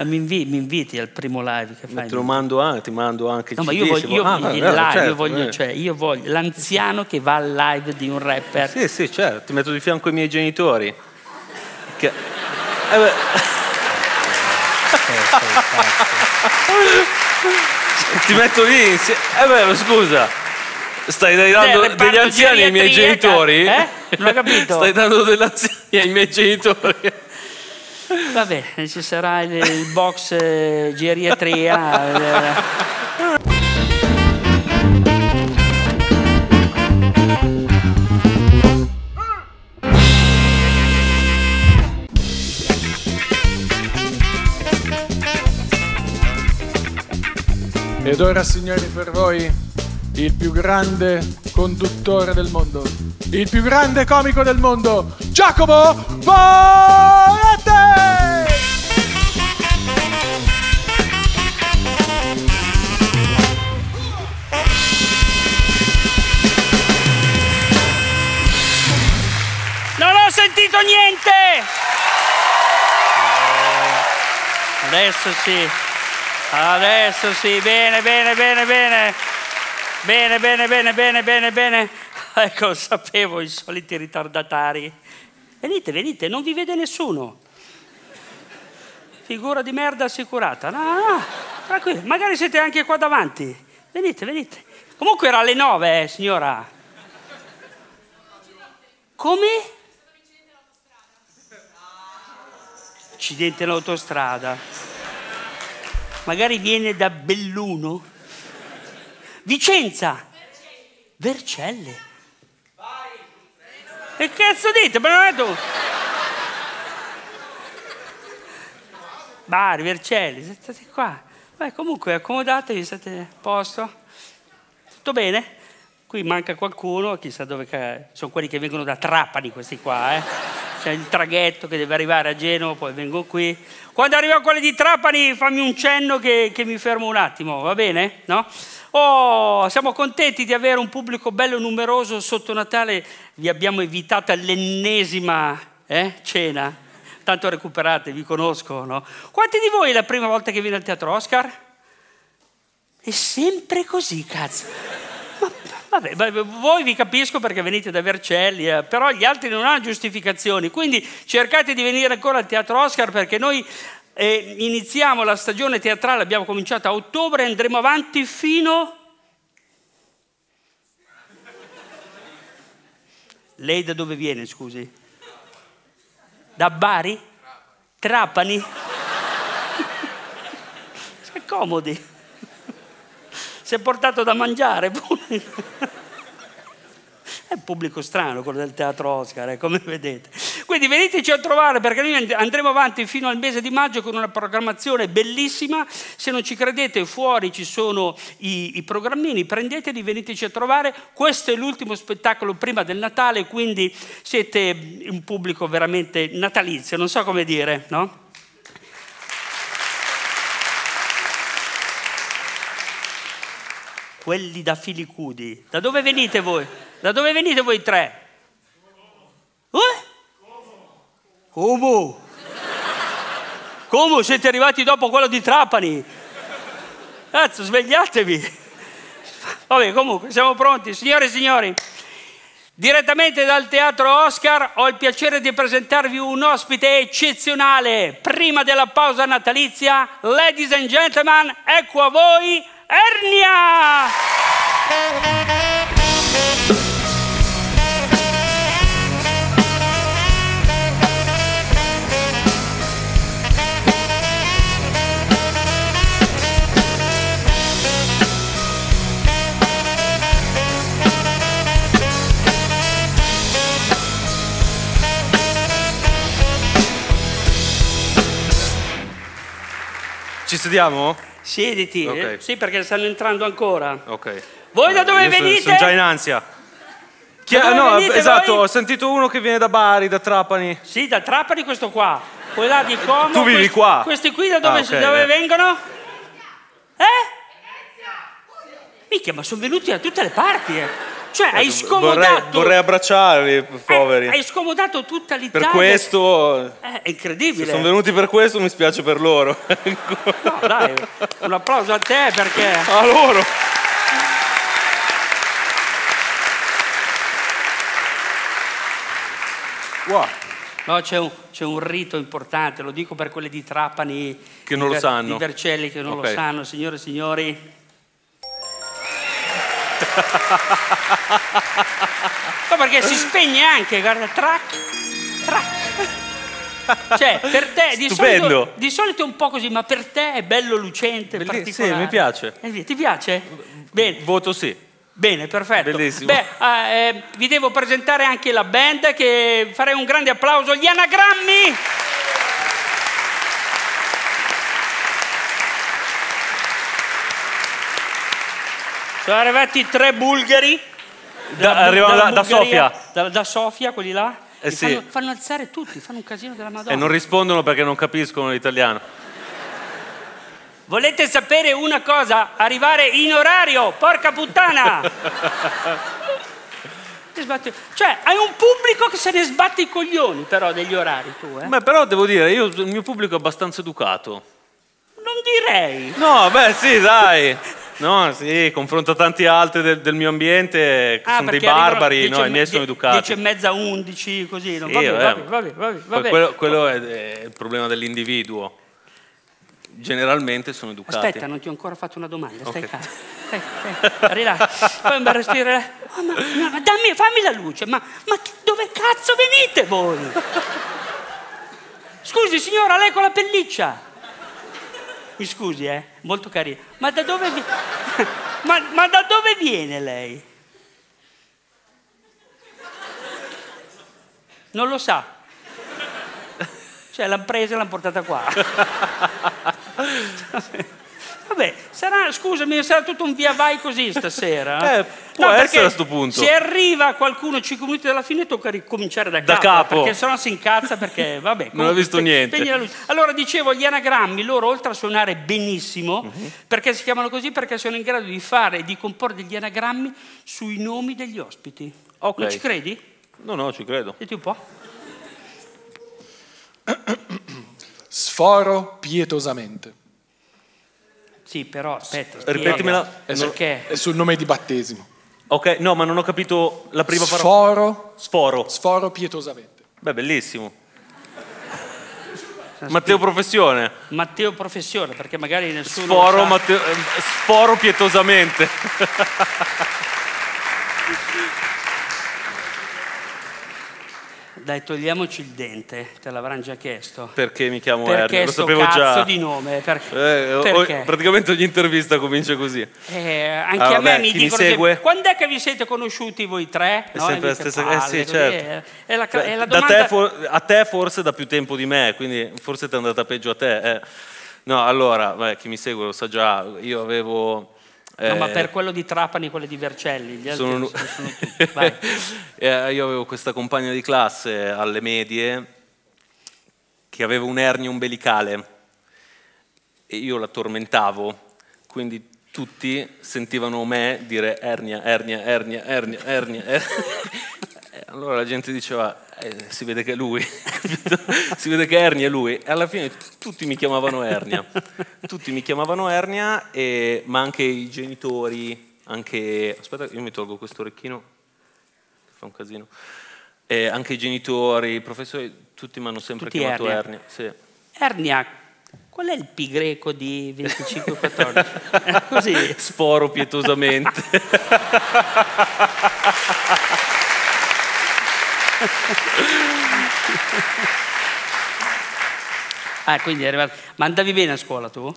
Eh, Mi, invi- mi inviti al primo live che fai? Te lo mando anche, ti mando anche il No, ma CD, io voglio, io. Ah, voglio il live, io certo, voglio, eh. cioè, io voglio l'anziano che va al live di un rapper. Sì, sì, certo, ti metto di fianco ai miei genitori. Che... Eh beh, ti metto lì insieme. Eh beh, ma scusa. Stai dando degli anziani ai miei genitori? eh? Non ho capito. Stai dando degli anziani ai miei genitori? Vabbè, ci sarà il, il box eh, geriatria. eh. Ed ora, signori, per voi il più grande conduttore del mondo, il più grande comico del mondo, Giacomo Boete! Non ho sentito niente! Adesso sì. Adesso sì, bene, bene, bene, bene. Bene, bene, bene, bene, bene, bene. Ecco, sapevo i soliti ritardatari. Venite, venite, non vi vede nessuno. Figura di merda assicurata. No, no, tranquillo, magari siete anche qua davanti. Venite, venite. Comunque era alle nove, eh, signora. Come? Accidente all'autostrada. Magari viene da Belluno. Vicenza. Vercelle. Che cazzo dite? Ma non è tu. Bari, Vercelli, state qua. Beh, comunque accomodatevi, state a posto. Tutto bene? Qui manca qualcuno, chissà dove... ca- Sono quelli che vengono da Trapani questi qua, eh. C'è il traghetto che deve arrivare a Genova, poi vengo qui. Quando arrivano quelli di Trapani fammi un cenno che, che mi fermo un attimo, va bene? No? Oh, siamo contenti di avere un pubblico bello numeroso sotto Natale. Vi abbiamo evitato l'ennesima eh, cena. Tanto recuperate, vi conosco, no? Quanti di voi è la prima volta che viene al teatro Oscar? È sempre così, cazzo. Vabbè, ma voi vi capisco perché venite da Vercelli, eh, però gli altri non hanno giustificazioni. Quindi cercate di venire ancora al teatro Oscar perché noi eh, iniziamo la stagione teatrale, abbiamo cominciato a ottobre andremo avanti fino... Lei da dove viene, scusi? Da Bari? Trapani? Sei comodi. Si è portato da mangiare. È un pubblico strano quello del teatro Oscar, eh, come vedete. Quindi veniteci a trovare perché noi and- andremo avanti fino al mese di maggio con una programmazione bellissima. Se non ci credete, fuori ci sono i, i programmini, prendeteli, veniteci a trovare. Questo è l'ultimo spettacolo prima del Natale, quindi siete un pubblico veramente natalizio, non so come dire, no? Quelli da Filicudi. Da dove venite voi? Da dove venite voi tre? Eh? Come? Come siete arrivati dopo quello di Trapani? Cazzo, svegliatevi. Vabbè, comunque, siamo pronti. Signore e signori, direttamente dal Teatro Oscar ho il piacere di presentarvi un ospite eccezionale. Prima della pausa natalizia, ladies and gentlemen, ecco a voi Ernia! Ci sediamo? Siediti, Ok. eh? sì perché stanno entrando ancora. Ok. Voi da dove Io sono- venite? Sono già in ansia. Chi Da è- dove no, venite esatto, voi? ho sentito uno che viene da Bari, da Trapani. Sì, da Trapani questo qua. Là di Como. Tu vivi questi- qua? Questi qui da dove, Ah, ok, da dove eh. vengono? Eh? Minchia, ma sono venuti da tutte le parti. eh. Cioè, hai Vorrei, scomodato... vorrei abbracciarli, eh, poveri. hai scomodato tutta l'Italia. per questo, Eh, è se incredibile. sono venuti per questo, mi spiace per loro. No, dai, un applauso a te perché... a loro. Wow. No, c'è un, c'è un rito importante, lo dico per quelli di Trapani, Che non di lo sanno. di Vercelli che non Ok. lo sanno, signore e signori. No, perché si spegne anche, guarda, track, track. Cioè, per te di solito, di solito è un po' così, ma per te è bello lucente, Belli- particolare. sì, mi piace. Eh, ti piace? Bene, Voto sì. Bene, perfetto. Bellissimo. Beh, ah, eh, vi devo presentare anche la band che farei un grande applauso agli anagrammi. Sono arrivati tre bulgari. Da- arrivano da- da Bulgaria, Sofia. Da, da Sofia, quelli là. Eh sì. fanno, fanno alzare tutti, fanno un casino della Madonna. E non rispondono perché non capiscono l'italiano. Volete sapere una cosa? Arrivare in orario, porca puttana! Cioè, hai un pubblico che se ne sbatte i coglioni però degli orari tu, eh? Beh, però devo dire, io, il mio pubblico è abbastanza educato. Non direi. No, beh, sì, dai. No, sì, confronto a tanti altri del, del mio ambiente che Ah, sono dei barbari, 10 no, i miei sono educati. 10 e mezza, 11, così. No? Sì, Poi vabbè. quello, quello è, è il problema dell'individuo. Generalmente sono educati. Aspetta, non ti ho ancora fatto una domanda, stai Ok. calmo. Stai, stai, rilassi. Fai un bel respiro. eh. Oh, ma, no, ma dammi, fammi la luce. Ma, ma dove cazzo venite voi? Scusi signora, lei con la pelliccia. Mi scusi, eh, molto carino. Ma da dove, vi- ma, ma da dove viene lei? Non lo sa. Cioè l'hanno presa e l'hanno portata qua. Vabbè, sarà, scusami, sarà tutto un via vai così stasera. Eh, può perché essere a sto punto. Se arriva qualcuno 5 minuti dalla fine tocca ricominciare da Da capo. capo. Perché sennò si incazza perché, vabbè. Non ho visto niente. spegni la luce. Allora, dicevo, gli anagrammi, loro oltre a suonare benissimo, Mhm. perché si chiamano così? Perché sono in grado di fare e di comporre degli anagrammi sui nomi degli ospiti. Ok. Non ci credi? No, no, ci credo. Senti un po'. Sforo pietosamente. Sì, però aspetta. Ripetimela. spiega. È, su- Perché? è sul nome di battesimo. Ok, no, ma non ho capito la prima parola. Sforo, Sforo. sforo pietosamente. Beh, bellissimo. Matteo Professione. Matteo Professione, perché magari nessuno... Sforo, sa. Matteo, eh, sforo pietosamente. Dai, togliamoci il dente, te l'avranno già chiesto. Perché mi chiamo Perché Ernia? Lo sapevo cazzo già. di nome? Per- Eh, o- perché? praticamente ogni intervista comincia così. Eh, anche Ah, a vabbè, me mi chi mi dicono segue? quando è che vi siete conosciuti voi tre? È sempre la stessa palle, eh, sì, certo. è- la, Beh, è la da domanda... te for- a te forse da più tempo di me, quindi forse ti è andata peggio a te. eh. No, allora, beh, chi mi segue lo sa già, io avevo... No, ma eh, per quello di Trapani, quello di Vercelli, sono- sono. Eh, io avevo questa compagna di classe alle medie che aveva un'ernia umbilicale e io la tormentavo, quindi tutti sentivano me dire ernia, ernia, ernia, ernia, ernia. ernia. Allora la gente diceva, eh, si vede che è lui, si vede che Ernia è lui. E alla fine tutti mi chiamavano Ernia, tutti mi chiamavano Ernia, e- ma anche i genitori, anche... Aspetta, io mi tolgo questo orecchino, fa un casino. E anche i genitori, i professori, tutti mi hanno sempre Tutti chiamato Ernia. Ernia. sì. Ernia, qual è il pi greco di 25-14? Eh, Così. Sforo pietosamente. Ah, quindi è arrivato. Ma andavi bene a scuola tu?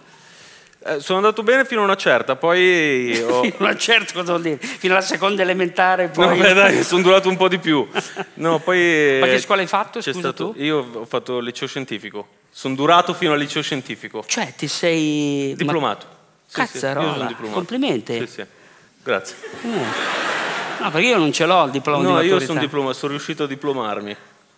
Eh, sono andato bene fino a una certa, poi ho... Fino a certo cosa vuol dire? Fino alla seconda elementare, No, poi. beh, dai, sono durato un po' di più. No, poi, Ma che scuola hai fatto, scusa, stato- tu? Io ho fatto il liceo scientifico. Sono durato fino al liceo scientifico. Cioè, ti sei. Diplomato. Sì, sì, Cazzarola, diplomato. complimenti. Sì, sì. Grazie. No, perché io non ce l'ho il diploma No, di io maturità. sono diplomato, sono riuscito a diplomarmi.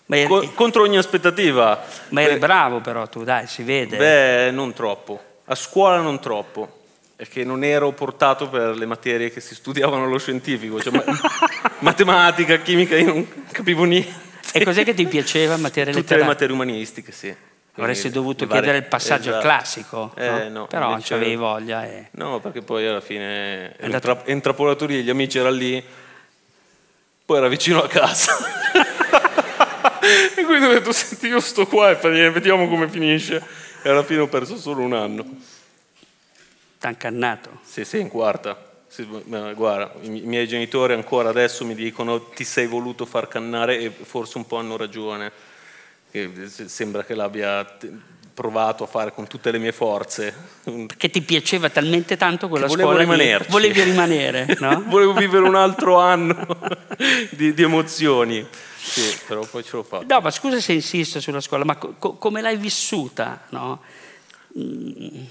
Ma eri, Co- contro ogni aspettativa. ma eri Eh, bravo però tu, dai, si vede. Beh, non troppo. A scuola non troppo. che non ero portato per le materie che si studiavano allo scientifico, cioè, matematica, chimica, io non capivo niente. E cos'è che ti piaceva in materie Tutte letterarie? le materie umanistiche, sì. Avresti dovuto varie- chiedere il passaggio esatto. classico, Eh, no? no, però non avevi voglia. E... No, perché poi alla fine andato- entra, intrappolato lì, gli amici erano lì, poi era vicino a casa. e quindi ho detto, senti, io sto qua e vediamo come finisce. E alla fine ho perso solo un anno. T'han cannato. Sì, sì, in quarta. Sì, guarda, i mi- i miei genitori ancora adesso mi dicono ti sei voluto far cannare e forse un po' hanno ragione. Che se- sembra che l'abbia provato a fare con tutte le mie forze. Che ti piaceva talmente tanto quella Che volevo scuola rimanerci. volevi rimanere, no? Volevo vivere un altro anno di, di emozioni. Sì, però poi ce l'ho fatta. No, ma scusa se insisto sulla scuola, ma co- co- come l'hai vissuta, no? Mm,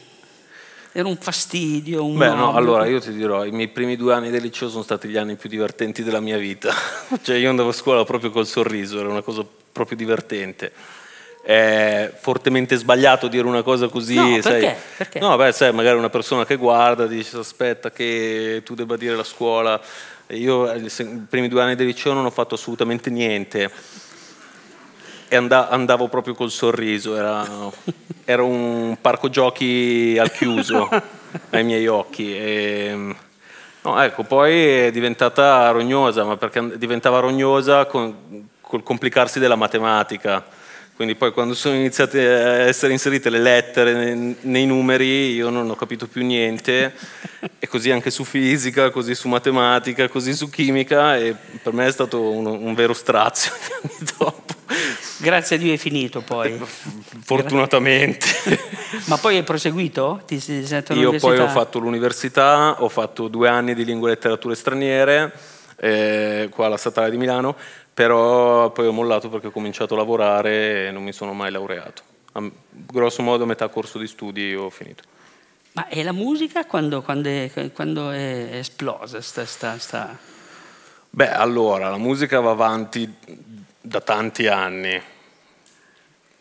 Era un fastidio, un Beh, no, allora io ti dirò, i miei primi due anni del liceo sono stati gli anni più divertenti della mia vita. cioè io andavo a scuola proprio col sorriso, era una cosa proprio divertente. È fortemente sbagliato dire una cosa così, No, sai? perché? Perché? No, beh, sai, magari una persona che guarda dice aspetta che tu debba dire la scuola. Io eh, i primi due anni del liceo non ho fatto assolutamente niente e and- andavo proprio col sorriso, era, era un parco giochi al chiuso ai miei occhi. E, no, ecco, poi è diventata rognosa, ma perché diventava rognosa con, col complicarsi della matematica. Quindi poi quando sono iniziate a essere inserite le lettere nei, numeri io non ho capito più niente e così anche su fisica, così su matematica, così su chimica e per me è stato un, un vero strazio. Grazie a Dio è finito poi. Fortunatamente. Ma poi hai proseguito? Ti sei Io poi ho fatto l'università, ho fatto due anni di lingue e letterature straniere, eh, qua alla Statale di Milano, però poi ho mollato perché ho cominciato a lavorare e non mi sono mai laureato. A, grosso modo a metà corso di studi ho finito. Ma e la musica quando, quando è, quando è esplosa? Sta, sta, sta... Beh, allora, la musica va avanti da tanti anni,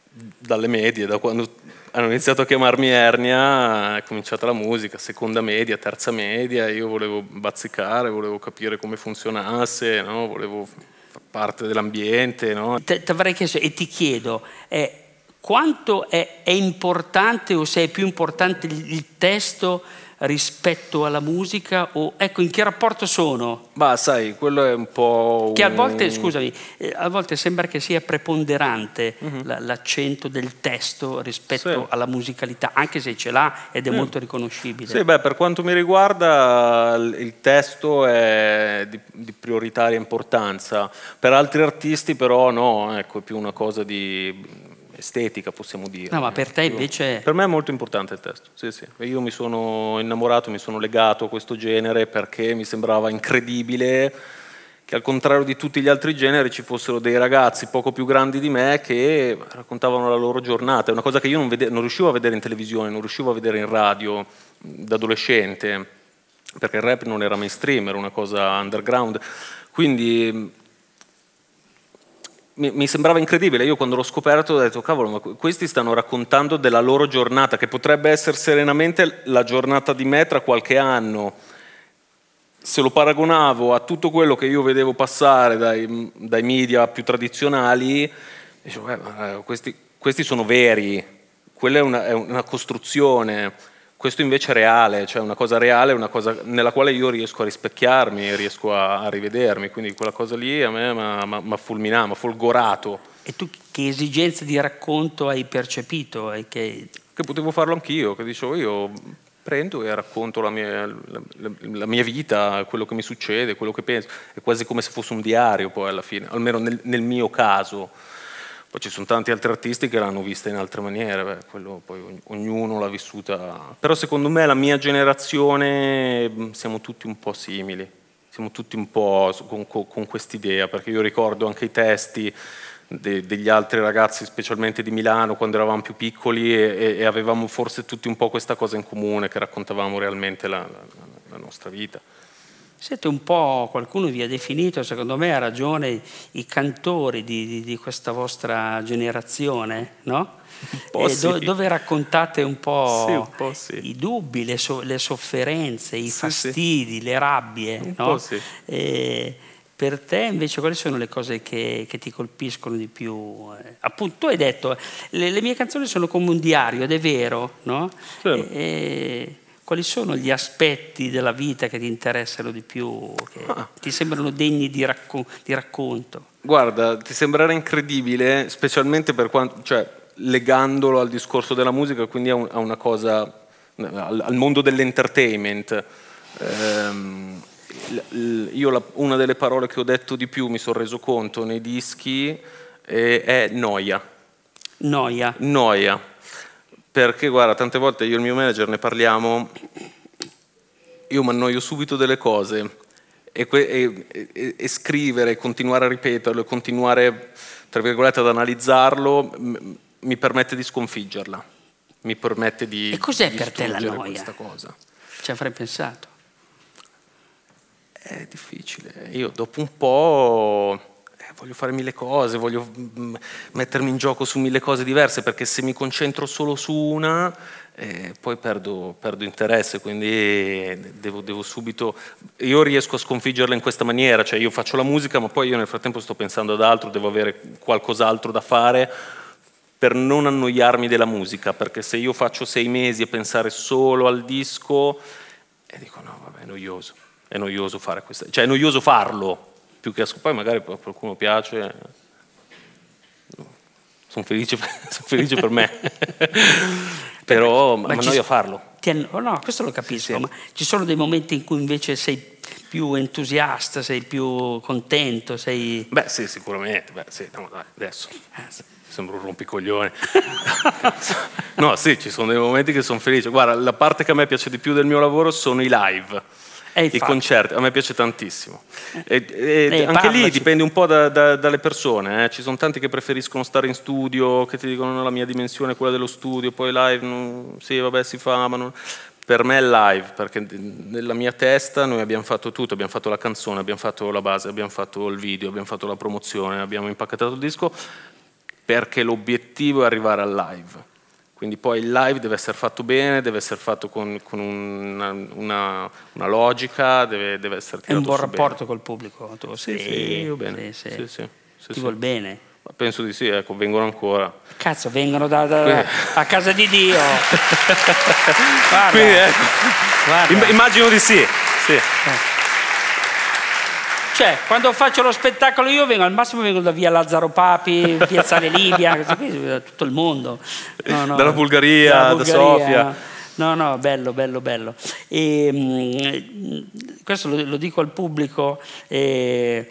dalle medie, da quando hanno iniziato a chiamarmi Ernia, è cominciata la musica, seconda media, terza media, io volevo bazzicare, volevo capire come funzionasse, no? volevo parte dell'ambiente. No? Ti avrei chiesto e ti chiedo, eh, quanto è, è importante o se è più importante il, il testo rispetto alla musica o ecco in che rapporto sono? Ma sai, quello è un po'... Che a volte, scusami, eh, a volte sembra che sia preponderante la- l'accento del testo rispetto. Sì. alla musicalità, anche se ce l'ha ed è molto riconoscibile. Sì, beh, per quanto mi riguarda il il testo è di, di prioritaria importanza. Per altri artisti però no, ecco, è più una cosa di estetica, possiamo dire. No, ma per te invece... Per me è molto importante il testo, sì, sì. Io mi sono innamorato, mi sono legato a questo genere perché mi sembrava incredibile che al contrario di tutti gli altri generi ci fossero dei ragazzi poco più grandi di me che raccontavano la loro giornata. È una cosa che io non, vede- non riuscivo a vedere in televisione, non riuscivo a vedere in radio da adolescente, perché il rap non era mainstream, era una cosa underground. Quindi mi, mi sembrava incredibile. Io quando l'ho scoperto ho detto, cavolo, ma que- questi stanno raccontando della loro giornata, che potrebbe essere serenamente la giornata di me tra qualche anno. Se lo paragonavo a tutto quello che io vedevo passare dai, dai media più tradizionali, dicevo, "Eh, eh, questi, questi sono veri, quella è una, è una costruzione. Questo invece è reale, cioè una cosa reale, una cosa nella quale io riesco a rispecchiarmi, riesco a, a rivedermi, quindi quella cosa lì a me mi ha fulminato, mi ha folgorato, E tu che esigenze di racconto hai percepito? Che... che potevo farlo anch'io, che dicevo io prendo e racconto la mia, la- la- la mia vita, quello che mi succede, quello che penso, è quasi come se fosse un diario poi alla fine, almeno nel, nel mio caso. Poi ci sono tanti altri artisti che l'hanno vista in altre maniere, beh, quello poi ogn- ognuno l'ha vissuta. Però secondo me la mia generazione siamo tutti un po' simili, siamo tutti un po' con, con, quest'idea, perché io ricordo anche i testi de- degli altri ragazzi, specialmente di Milano, quando eravamo più piccoli e- e avevamo forse tutti un po' questa cosa in comune, che raccontavamo realmente la, la- la nostra vita. Siete un po', qualcuno vi ha definito, secondo me ha ragione, i cantori di, di, di questa vostra generazione, no? do, dove raccontate un po', Sì, un po' sì. i dubbi, le, so- le sofferenze, i Sì, fastidi, le rabbie. No? per te invece quali sono le cose che, che ti colpiscono di più? Eh, appunto tu hai detto, le, le mie canzoni sono come un diario ed è vero, no? Certo. E quali sono gli aspetti della vita che ti interessano di più, che Ah. ti sembrano degni di, racco- di racconto? Guarda, ti sembrerà incredibile, specialmente per quanto, cioè, legandolo al discorso della musica, quindi a, un- a una cosa, al, al mondo dell'entertainment. Ehm, io la- una delle parole che ho detto di più, mi sono reso conto nei dischi, eh, è noia. Noia. Noia. Perché guarda, tante volte io e il mio manager ne parliamo, io mi annoio subito delle cose e, e- e- e scrivere, continuare a ripeterlo, e continuare, tra virgolette, ad analizzarlo, mi permette di sconfiggerla. Mi permette di E cos'è per te la noia? questa cosa. Ci avrei pensato. È difficile. Io dopo un po' voglio fare mille cose, voglio mm, mettermi in gioco su mille cose diverse, perché se mi concentro solo su una, eh, poi perdo, perdo interesse, quindi devo, devo subito... Io riesco a sconfiggerla in questa maniera, cioè io faccio la musica, ma poi io nel frattempo sto pensando ad altro, devo avere qualcos'altro da fare per non annoiarmi della musica, perché se io faccio sei mesi a pensare solo al disco, e dico no, vabbè, è noioso, è noioso fare questo, cioè è noioso farlo, più che a poi magari a qualcuno piace, sono felice, son felice per me, però Ma ma ci- annoia farlo. Ti anno- oh, no, questo lo capisco, Sì. ma ci sono dei momenti in cui invece sei più entusiasta, sei più contento, sei... Beh sì, sicuramente, beh sì, no, dai, adesso sembro un rompicoglione. no, sì, ci sono dei momenti che sono felice. Guarda, la parte che a me piace di più del mio lavoro sono i live. I concerti, a me piace tantissimo. E- e Eh, anche lì dipende un po' da- da- dalle persone. eh. Ci sono tanti che preferiscono stare in studio, che ti dicono no, la mia dimensione è quella dello studio, poi live, non- sì, vabbè, si fa, ma non... Per me è live, perché nella mia testa noi abbiamo fatto tutto, abbiamo fatto la canzone, abbiamo fatto la base, abbiamo fatto il video, abbiamo fatto la promozione, abbiamo impacchettato il disco, perché l'obiettivo è arrivare al live. Quindi poi il live deve essere fatto bene, deve essere fatto con, con una, una- una logica, deve, deve essere È un tirato buon su bene. rapporto col pubblico. Tu. Sì, sì, io bene. sì, Sì, sì. sì, sì, Ti sì. vuol bene. Ma Penso di sì, ecco, vengono ancora. Cazzo, vengono da, da- a casa di Dio. Guarda, Quindi ecco, guarda. im- immagino di sì. sì. Cioè, quando faccio lo spettacolo io vengo, al massimo vengo da via Lazzaro Papi, Piazzale Libia, da tutto il mondo. No, no, Dalla Bulgaria, dalla da Sofia. no. No, bello, bello, bello. E, mm, questo lo, lo dico al pubblico. eh,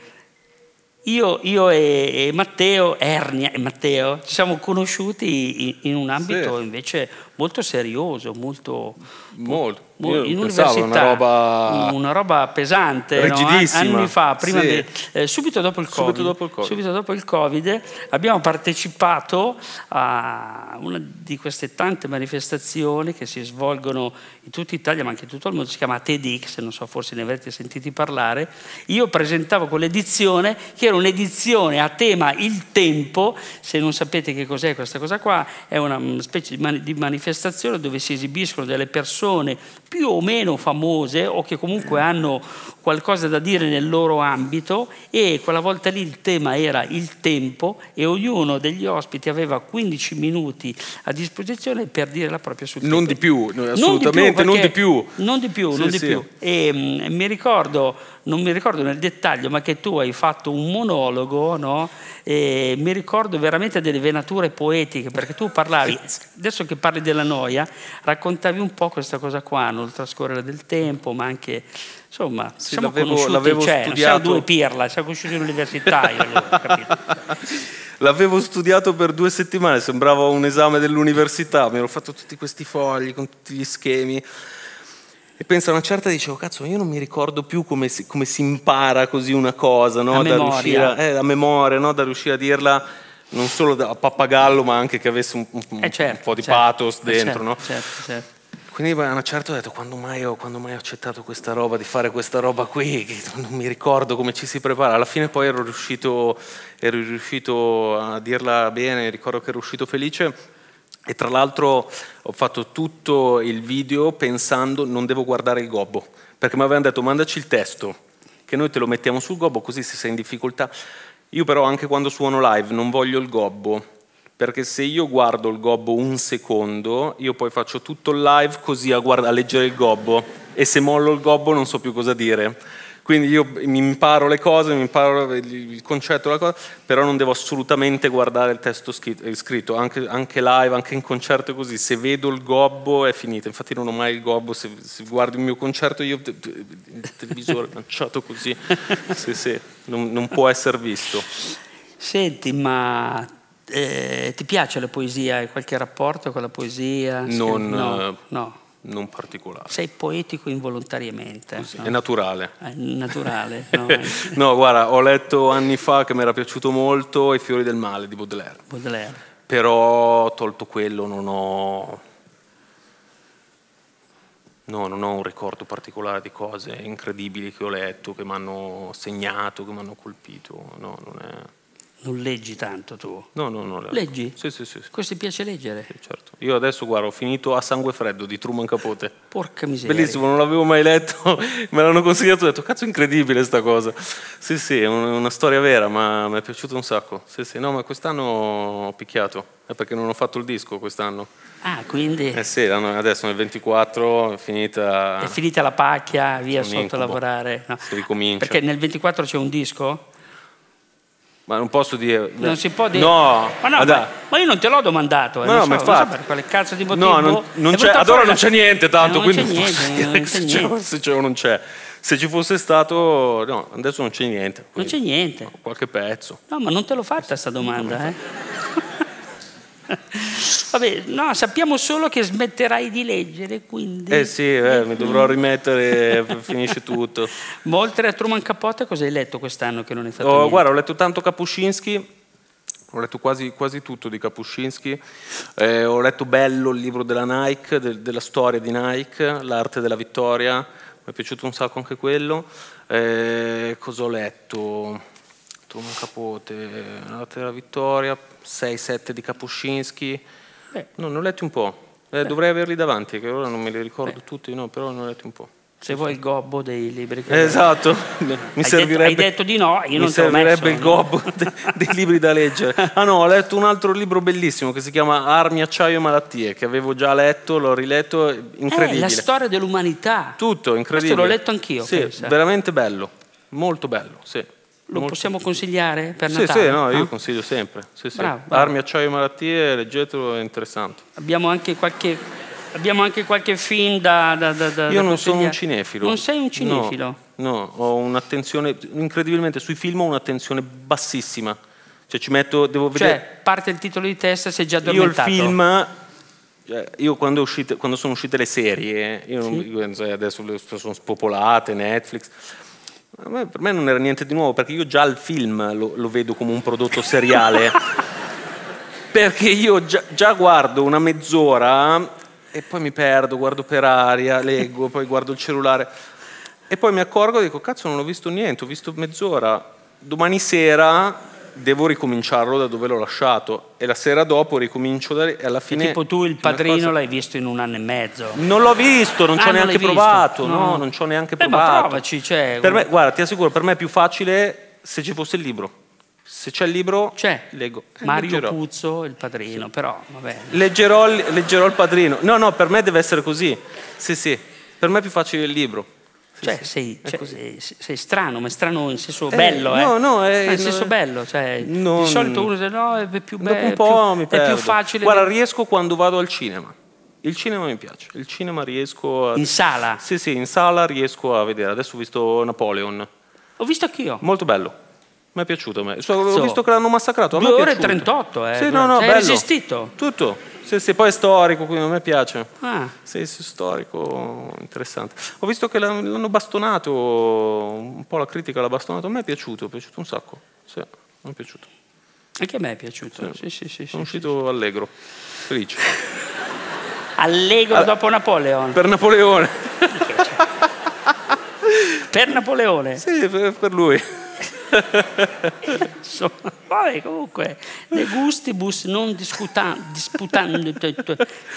io, io e, e Matteo, Ernia e Matteo, ci siamo conosciuti in, in un ambito Sì. invece molto serioso, molto, Molto. Io in università una roba una roba pesante no? An- rigidissima. anni fa prima Sì. de- eh, subito dopo il Subito covid dopo il Covid. subito dopo il Covid, abbiamo partecipato a una di queste tante manifestazioni che si svolgono in tutta Italia ma anche in tutto il mondo si chiama TEDx non so forse ne avrete sentiti parlare io presentavo quell'edizione che era un'edizione a tema il tempo se non sapete che cos'è questa cosa qua è una mm, specie di mani- di manifestazione dove si esibiscono delle persone più o meno famose o che comunque hanno qualcosa da dire nel loro ambito e quella volta lì il tema era il tempo e ognuno degli ospiti aveva 15 minuti a disposizione per dire la propria sul Non di più, no, Non assolutamente, non perché- di più. Non di più, Sì, non di sì. più. E mm, mi ricordo, non mi ricordo nel dettaglio, ma che tu hai fatto un monologo, no? E mi ricordo veramente delle venature poetiche, perché tu parlavi, adesso che parli della noia, raccontavi un po' questa cosa qua, no? il trascorrere del tempo, ma anche, insomma, Sì, siamo l'avevo- conosciuti, l'avevo cioè, non studiato. siamo due pirla, siamo conosciuti all'università, io avevo capito. L'avevo studiato per due settimane, sembrava un esame dell'università, mi ero fatto tutti questi fogli con tutti gli schemi. E penso a una certa dicevo, cazzo, io non mi ricordo più come si, come si impara così una cosa, no? Da memoria. riuscire a, eh, memoria, no? da riuscire a dirla non solo da- a pappagallo, ma anche che avesse un, un- Eh, certo, un po' di certo, pathos eh, dentro. certo, no? certo, certo. quindi a una certa ho detto, quando mai, ho, quando mai ho accettato questa roba, di fare questa roba qui, che non mi ricordo come ci si prepara. Alla fine poi ero riuscito, ero riuscito a dirla bene, ricordo che ero uscito felice e tra l'altro ho fatto tutto il video pensando non devo guardare il gobbo, perché mi avevano detto mandaci il testo, che noi te lo mettiamo sul gobbo così se sei in difficoltà. Io però anche quando suono live non voglio il gobbo, perché se io guardo il gobbo un secondo, io poi faccio tutto il live così a, guarda, a leggere il gobbo e se mollo il gobbo non so più cosa dire. Quindi io mi imparo le cose, mi imparo il concetto, la cosa, però non devo assolutamente guardare il testo scritto, anche, anche live, anche in concerto così. Se vedo il gobbo è finita, infatti non ho mai il gobbo, se, se guardi il mio concerto io il televisore lanciato così, sì, sì, non, non può essere visto. Senti, ma eh, ti piace la poesia? Hai qualche rapporto con la poesia? Non, no, eh, no. Non particolare. Sei poetico involontariamente. Così, no? È naturale. È naturale. no, no, guarda, ho letto anni fa che mi era piaciuto molto I fiori del male di Baudelaire. Baudelaire. Però tolto quello non ho... No, non ho un ricordo particolare di cose incredibili che ho letto, che mi hanno segnato, che mi hanno colpito. No, non è... Non leggi tanto tu? No, no, no. Leggi? Sì, sì, sì. Cosa ti piace leggere? Sì, certo. Io adesso, guarda, ho finito A sangue freddo di Truman Capote. Porca miseria. Bellissimo, non l'avevo mai letto, me l'hanno consigliato, ho detto, cazzo, incredibile sta cosa. Sì, sì, è una storia vera, ma mi è piaciuto un sacco. Sì, sì, no, ma quest'anno ho picchiato, è perché non ho fatto il disco quest'anno. Ah, quindi... Eh sì, adesso nel 24 è finita... È finita la pacchia, via sotto a lavorare. No. Si ricomincia. Perché nel 24 c'è un disco? Ma non posso dire. Non si può dire. No, ma, no, ma, ma io non te l'ho domandato. Eh, no, so, ma infatti. So per quale cazzo di motivo. No, non, non c'è, ad ora non c'è niente tanto. Non quindi c'è niente. Non c'è niente. Se c'è o non c'è. Se ci fosse stato, no, adesso non c'è niente. Non c'è niente. Qualche pezzo. No, ma non te l'ho fatta sta domanda, eh. Vabbè, no, sappiamo solo che smetterai di leggere, quindi... Eh sì, eh, mi dovrò rimettere, finisce tutto. Ma oltre a Truman Capote cosa hai letto quest'anno che non hai fatto oh, niente? Guarda, ho letto tanto Kapuscinski, ho letto quasi, quasi tutto di Kapuscinski, eh, ho letto Bello, il libro della Nike, de, della storia di Nike, L'arte della vittoria, mi è piaciuto un sacco anche quello. Eh, cosa ho letto? Truman Capote, L'arte della vittoria, 6-7 di Kapuscinski. Beh. No, ne ho letti un po'. Eh, dovrei averli davanti, che ora non me li ricordo Beh. tutti, no, però ne ho letti un po'. Se vuoi il gobbo dei libri che Esatto, mi hai servirebbe, Detto, hai detto di no, io mi non l'ho servirebbe messo, il gobbo de- dei libri da leggere. Ah no, ho letto un altro libro bellissimo che si chiama Armi, acciaio e malattie, che avevo già letto, l'ho riletto, Eh, incredibile. la storia dell'umanità. Tutto, incredibile. Questo l'ho letto anch'io, Sì, pensa. veramente bello, molto bello, sì. Lo Molto- possiamo consigliare per Sì, Natale? sì, no, io consiglio sempre. Sì, sì. Bravo, bravo. Armi, acciaio e malattie, leggetelo, è interessante. Abbiamo anche qualche, abbiamo anche qualche film da, da, da, da Io non sono un cinefilo. Non sei un cinefilo? No, no, ho un'attenzione, incredibilmente, sui film ho un'attenzione bassissima. Cioè ci metto, devo vedere... Cioè, parte il titolo di testa sei già io il addormentato. film... cioè, Io quando, uscite- quando sono uscite le serie, io non- sai, adesso sono spopolate, Netflix, per me non era niente di nuovo, perché io già il film lo, lo vedo come un prodotto seriale. perché io già, già guardo una mezz'ora e poi mi perdo, guardo per aria, leggo, poi guardo il cellulare e poi mi accorgo e dico cazzo non ho visto niente, ho visto mezz'ora, domani sera devo ricominciarlo da dove l'ho lasciato e la sera dopo ricomincio da lì e alla fine... Tipo tu il padrino cosa- l'hai visto in un anno e mezzo. Non l'ho visto, non Ah, ci ho neanche provato, no, No. non ci ho neanche Eh, ma provato. provaci, cioè, Per me, guarda, ti assicuro, per me è più facile se ci fosse il libro. Se c'è il libro, C'è leggo. Eh, Mario leggerò. Puzzo, il padrino, però vabbè. Leggerò, leggerò il padrino. No, no, per me deve essere così. Sì, sì. Per me è più facile il libro. Cioè, sei, è cioè, così. sei- strano, ma strano in senso Eh, bello, eh? no, no, è- in senso bello, cioè, non- di solito uno dice no, è più Dopo bello, un po' mi è più facile. Guarda, riesco quando vado al cinema. Il cinema mi piace. Il cinema riesco a... in sala. Sì, sì, in sala riesco a vedere. Adesso ho visto Napoleon. Ho visto anch'io. Molto bello. Mi è piaciuto a me. So-. Ho visto che l'hanno massacrato. A me Due è ore e piaciuto. 38, eh. Sì, no, no, Sei bello. resistito? Tutto. Sì, sì, poi è storico, quindi a me piace. Ah, Sì, sì, storico, interessante. Ho visto che l'hanno bastonato, un po' la critica l'ha bastonato, a me è piaciuto, è piaciuto un sacco. Sì, mi è piaciuto. anche a me è piaciuto. Sì, sì, sì. sì, Sono sì. uscito allegro, felice. Allegro dopo Napoleon. Per Napoleone. Per Napoleone. Sì, per, per lui. Insomma, vabbè, comunque, de gustibus non disputando.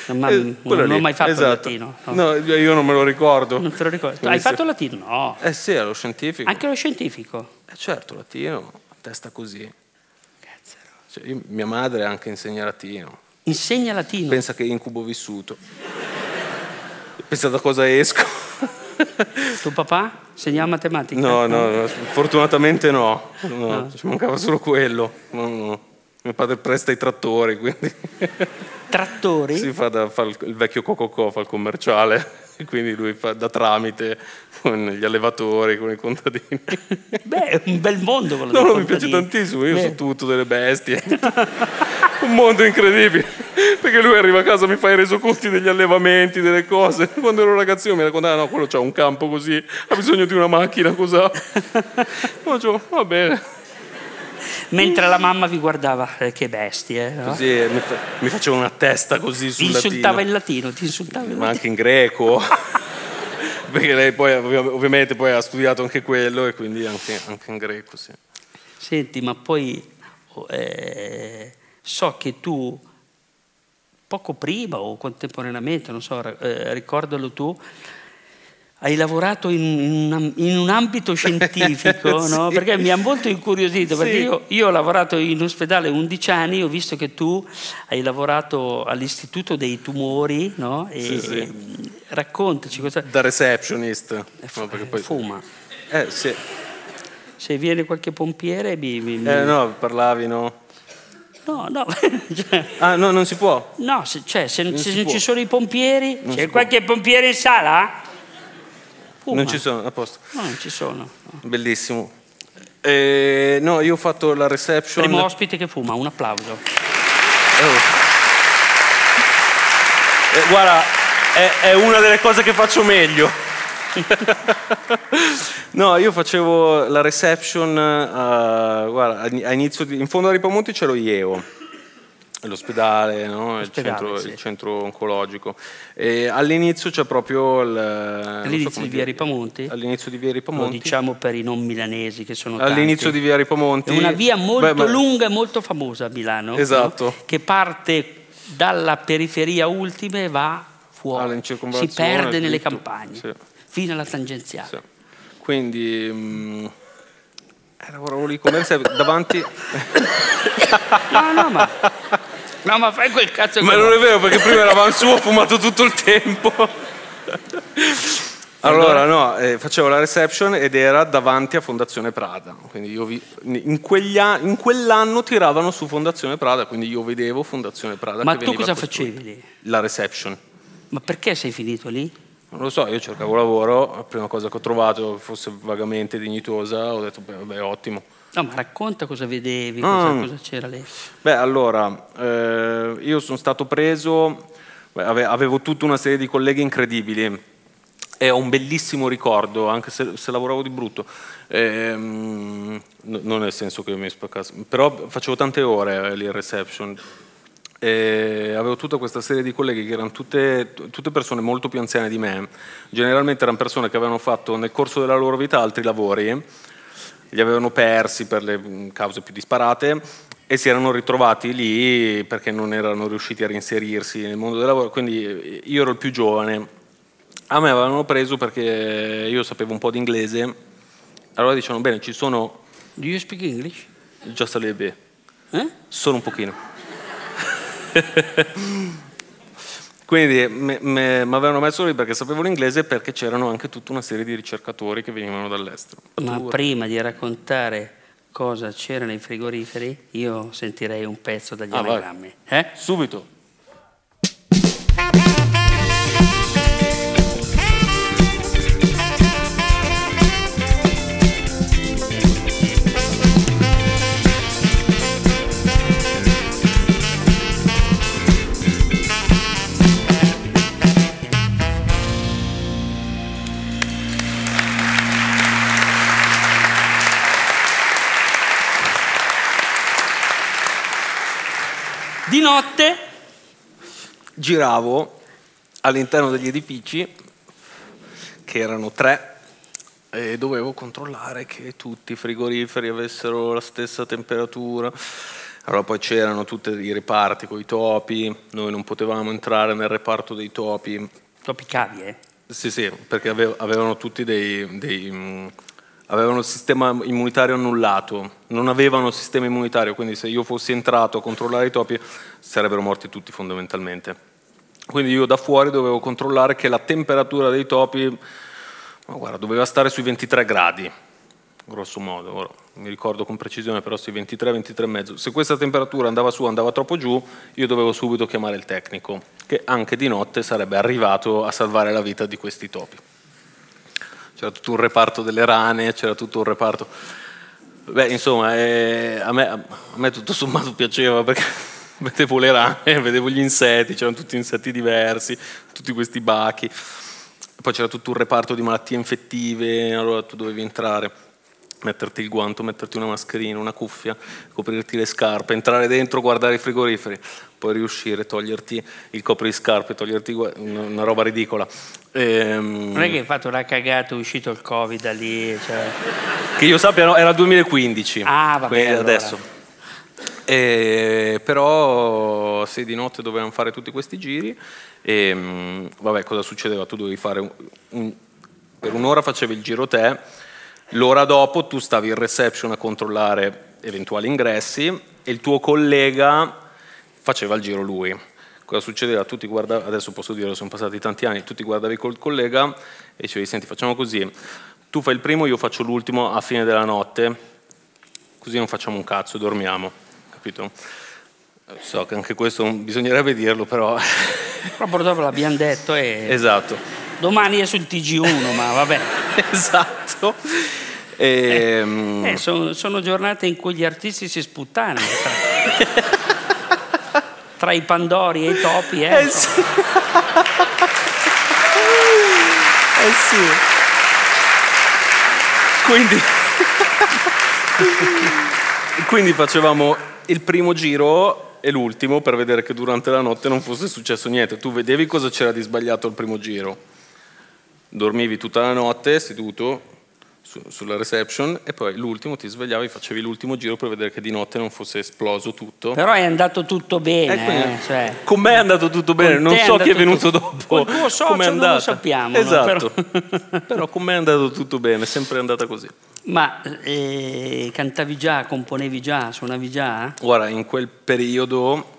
Ma Eh, non ho mai fatto il esatto. latino. no. No, io non me lo ricordo. Non te lo ricordo. Hai fatto il latino? No. Eh sì, lo scientifico. Anche lo scientifico. Eh certo, latino, a testa così. Cioè, io- mia madre anche insegna latino. Insegna latino. Pensa che incubo vissuto. Pensa da cosa esco. Tuo papà insegna matematica? No, no, no, fortunatamente no. No, Ci mancava solo quello. No, no. Mio padre presta i trattori, quindi Trattori? si fa, da, fa il, il vecchio Cococò, fa il commerciale. E quindi lui fa da tramite con gli allevatori, con i contadini. Beh, è un bel mondo quello No, no, mi piace tantissimo, io Beh, so tutto delle bestie. Un mondo incredibile. Perché lui arriva a casa, mi fa i resoconti degli allevamenti, delle cose. Quando ero ragazzino mi raccontava, no, quello c'ha un campo così, ha bisogno di una macchina, cos'ha? No, dicevo, va bene. Mentre la mamma vi guardava, eh, che bestie. no? Così mi, fa- mi faceva una testa così sul insultava latino. in latino, ti insultava in Ma latino. anche in greco. Perché lei poi ovvia- ovviamente poi ha studiato anche quello e quindi anche, anche in greco, sì. Senti, ma poi oh, eh, so che tu poco prima o contemporaneamente, non so, eh, ricordalo tu, hai lavorato in, in un, ambito scientifico, no? Sì. Perché mi ha molto incuriosito, perché Sì. io, io ho lavorato in ospedale 11 anni, ho visto che tu hai lavorato all'Istituto dei Tumori, no? E, Sì, e, raccontaci cosa... Da receptionist. No, perché poi- Fuma. Eh. Se viene qualche pompiere mi... mi- Eh, no, parlavi, no? no, no. cioè, Ah, no, non si può. No, se, cioè, se, se si non ci sono i pompieri, Non c'è si può. qualche pompiere in sala? Fuma. Non ci sono, a posto. No, non ci sono. no. Bellissimo. Eh, no, io ho fatto la reception. Primo ospite che fuma, un applauso. Oh. Eh, guarda, è, è una delle cose che faccio meglio. no, io facevo la reception, eh, guarda, a inizio in fondo a Ripamonti c'è lo IEO, l'ospedale, no? il, sì. il centro oncologico. E all'inizio c'è proprio il... so All'inizio come di via Ripamonti? All'inizio di via Lo Ripamonti. diciamo per i non milanesi che sono tanti. All'inizio di via Ripamonti. È una via molto Beh, lunga e molto famosa a Milano. Esatto. no? Che parte dalla periferia ultima e va fuori. Si perde nelle tutto. campagne. Sì. Fino alla tangenziale. Sì. Quindi mm, eh, lavoravo lì come se davanti. No, no, ma... No, ma fai quel cazzo Ma che non vuoi. è vero perché prima eravamo su, ho fumato tutto il tempo. Allora, no, eh, facevo la reception ed era davanti a Fondazione Prada. Quindi io vi- in, quegli an- in quell'anno tiravano su Fondazione Prada, quindi io vedevo Fondazione Prada. Ma che tu veniva cosa costruita. facevi lì? La reception. Ma perché sei finito lì? Non lo so, io cercavo lavoro, la prima cosa che ho trovato fosse vagamente dignitosa, ho detto, beh, vabbè, ottimo. No, ma racconta cosa vedevi, Ah. cosa, cosa c'era lì. Beh, allora, eh, io sono stato preso, avevo tutta una serie di colleghi incredibili e ho un bellissimo ricordo, anche se, se lavoravo di brutto, Ehm, non nel senso che mi spaccassi, però facevo tante ore lì in reception. E avevo tutta questa serie di colleghi che erano tutte, tutte persone molto più anziane di me, generalmente erano persone che avevano fatto nel corso della loro vita altri lavori, li avevano persi per le mh, cause più disparate e si erano ritrovati lì perché non erano riusciti a reinserirsi nel mondo del lavoro, quindi eh, io ero il più giovane. A me avevano preso perché io sapevo un po' di inglese, allora dicevano bene, ci sono Do you speak English? già sarebbe, Eh? solo un pochino. Quindi mi avevano messo lì perché sapevo l'inglese e perché c'erano anche tutta una serie di ricercatori che venivano dall'estero. Ma prima di raccontare cosa c'era nei frigoriferi, io sentirei un pezzo dagli Ah, anagrammi. Eh? Subito. Notte giravo all'interno degli edifici, che erano tre, e dovevo controllare che tutti i frigoriferi avessero la stessa temperatura. Allora poi c'erano tutti i reparti con i topi, noi non potevamo entrare nel reparto dei topi. Topi cavie? Sì, sì, perché avevano tutti dei, dei avevano il sistema immunitario annullato, non avevano il sistema immunitario, quindi se io fossi entrato a controllare i topi sarebbero morti tutti fondamentalmente. Quindi io da fuori dovevo controllare che la temperatura dei topi guarda, doveva stare sui 23 gradi, grosso modo, ora, mi ricordo con precisione, però sui 23, 23,5. Se questa temperatura andava su, andava troppo giù, io dovevo subito chiamare il tecnico, che anche di notte sarebbe arrivato a salvare la vita di questi topi. C'era tutto un reparto delle rane, c'era tutto un reparto... Beh, insomma, eh, a, me, a me tutto sommato piaceva perché vedevo le rane, vedevo gli insetti, c'erano tutti insetti diversi, tutti questi bachi. Poi c'era tutto un reparto di malattie infettive, allora tu dovevi entrare, metterti il guanto, metterti una mascherina, una cuffia, coprirti le scarpe, entrare dentro, guardare i frigoriferi, poi riuscire, toglierti il copriscarpe, toglierti una, roba ridicola. Ehm... Non è che hai fatto una cagata, è uscito il covid da lì? Cioè... Che io sappia, no, era il 2015. Ah, va bene. Adesso. E, però sì, di notte dovevamo fare tutti questi giri e mm, vabbè, cosa succedeva? Tu dovevi fare un, un, per un'ora facevi il giro te, l'ora dopo tu stavi in reception a controllare eventuali ingressi e il tuo collega faceva il giro lui. Cosa succedeva? Tu ti guardavi, adesso posso dire, sono passati tanti anni, tu ti guardavi col collega e dicevi, senti, facciamo così, tu fai il primo, io faccio l'ultimo a fine della notte, così non facciamo un cazzo, dormiamo, capito? So che anche questo bisognerebbe dirlo, però... Però purtroppo l'abbiamo detto e... Esatto. Domani è sul TG1, ma vabbè. esatto. E, eh, eh, sono, sono, giornate in cui gli artisti si sputtano. Tra, i pandori e i topi, eh. Eh sì. eh sì. Quindi... Quindi facevamo il primo giro e l'ultimo per vedere che durante la notte non fosse successo niente. Tu vedevi cosa c'era di sbagliato al primo giro, dormivi tutta la notte seduto su, sulla reception e poi l'ultimo ti svegliavi, facevi l'ultimo giro per vedere che di notte non fosse esploso tutto. Però è andato tutto bene. Eh, cioè, con me è andato tutto bene, non so chi è venuto tutto... dopo. Con tuo socio non lo sappiamo. Esatto, no? però... però con me è andato tutto bene, è sempre andata così. Ma eh, cantavi già, componevi già, suonavi già? Guarda, in quel periodo...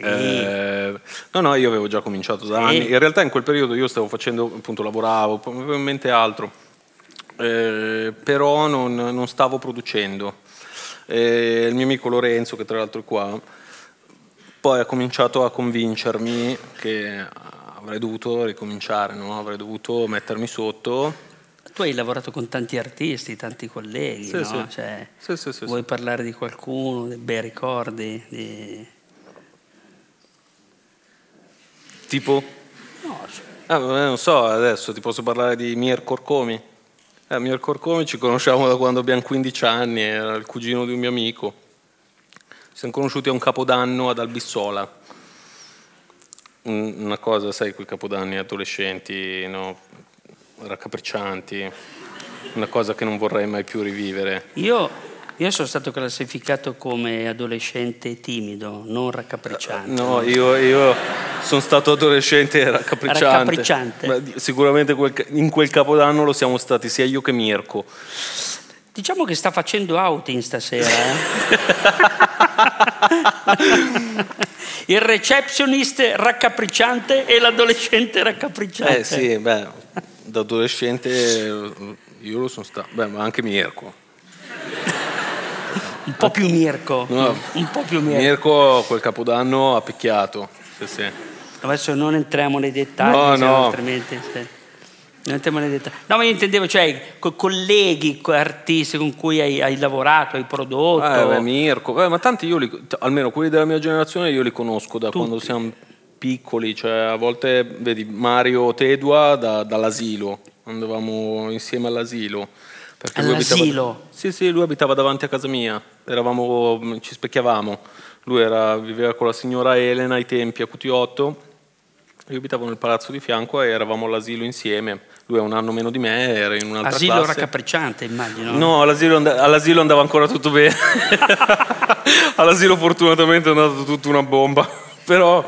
Eh, no, no, io avevo già cominciato da anni. In realtà in quel periodo io stavo facendo, appunto, lavoravo, avevo in mente altro, eh, però non, non, stavo producendo. Eh, il mio amico Lorenzo, che tra l'altro è qua, poi ha cominciato a convincermi che avrei dovuto ricominciare, no? avrei dovuto mettermi sotto tu hai lavorato con tanti artisti, tanti colleghi, sì, no? sì. Cioè, sì, vuoi parlare di qualcuno, dei bei ricordi? Di... Tipo? No, ah, non so, adesso ti posso parlare di Mir Corcomi. Eh, Mir Corcomi ci conosciamo da quando abbiamo 15 anni, era il cugino di un mio amico. Ci siamo conosciuti a un capodanno ad Albissola. Una cosa, sai, quei capodanni adolescenti, no? raccapriccianti, una cosa che non vorrei mai più rivivere. Io, io sono stato classificato come adolescente timido, non raccapricciante. No, io, io sono stato adolescente raccapricciante. raccapricciante. sicuramente in quel capodanno lo siamo stati sia io che Mirko. Diciamo che sta facendo outing stasera. Eh? Il receptionist raccapricciante e l'adolescente raccapricciante. Eh sì, beh, da adolescente io lo sono stato, beh, ma anche Mirko. Un po' più Mirko. No, un po' più Mirko. Mirko quel capodanno ha picchiato. Sì, sì. Adesso non entriamo nei dettagli, no, no. altrimenti. Sì. Non entriamo nei dettagli. No, ma io intendevo, cioè, con colleghi, con artisti con cui hai, hai lavorato, hai prodotto. Eh, beh, Mirko, eh, ma tanti io li, almeno quelli della mia generazione, io li conosco da Tutti. quando siamo piccoli, cioè a volte vedi Mario Tedua da, dall'asilo, andavamo insieme all'asilo. all'asilo? Abitava, sì, sì, lui abitava davanti a casa mia, Eravamo, ci specchiavamo. Lui era, viveva con la signora Elena ai tempi a QT8 Io abitavo nel palazzo di fianco e eravamo all'asilo insieme. Lui è un anno meno di me, era in un'altra Asilo classe. raccapricciante, immagino. No, all'asilo, and- all'asilo andava ancora tutto bene. all'asilo fortunatamente è andata tutta una bomba. Però,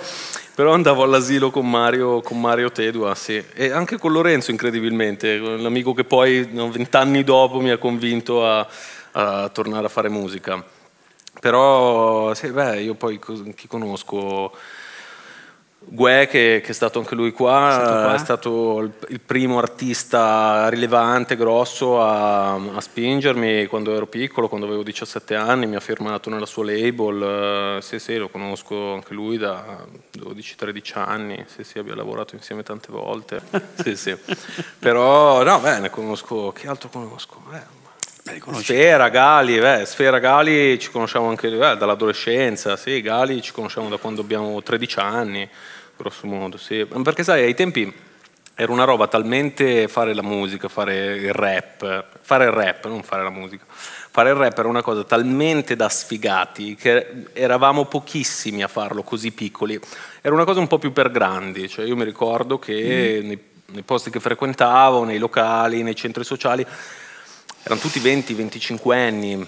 però andavo all'asilo con Mario, con Mario Tedua, sì. E anche con Lorenzo, incredibilmente, l'amico che poi vent'anni dopo mi ha convinto a, a tornare a fare musica. Però, sì, beh, io poi chi conosco? Gue, che, che è stato anche lui qua, È stato qua? è stato il, il primo artista rilevante, grosso a, a spingermi quando ero piccolo, quando avevo 17 anni, mi ha firmato nella sua label, eh, sì sì, lo conosco anche lui da 12-13 anni, sì sì, abbiamo lavorato insieme tante volte, sì sì, però no, beh, ne conosco, che altro conosco? Eh, Sfera, Gali, beh, Sfera, Gali ci conosciamo anche eh, dall'adolescenza, sì, Gali ci conosciamo da quando abbiamo 13 anni, grosso modo, sì. Perché sai, ai tempi era una roba talmente fare la musica, fare il rap, fare il rap, non fare la musica, fare il rap era una cosa talmente da sfigati che eravamo pochissimi a farlo così piccoli, era una cosa un po' più per grandi, cioè io mi ricordo che nei, nei posti che frequentavo, nei locali, nei centri sociali, erano tutti 20-25 anni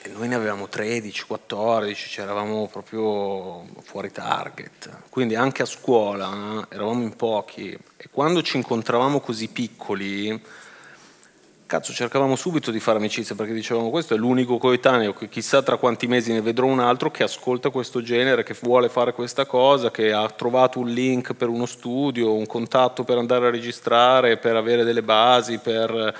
e noi ne avevamo 13, 14, cioè proprio fuori target. Quindi anche a scuola eh, eravamo in pochi e quando ci incontravamo così piccoli, cazzo cercavamo subito di fare amicizia perché dicevamo questo è l'unico coetaneo che chissà tra quanti mesi ne vedrò un altro che ascolta questo genere, che vuole fare questa cosa, che ha trovato un link per uno studio, un contatto per andare a registrare, per avere delle basi, per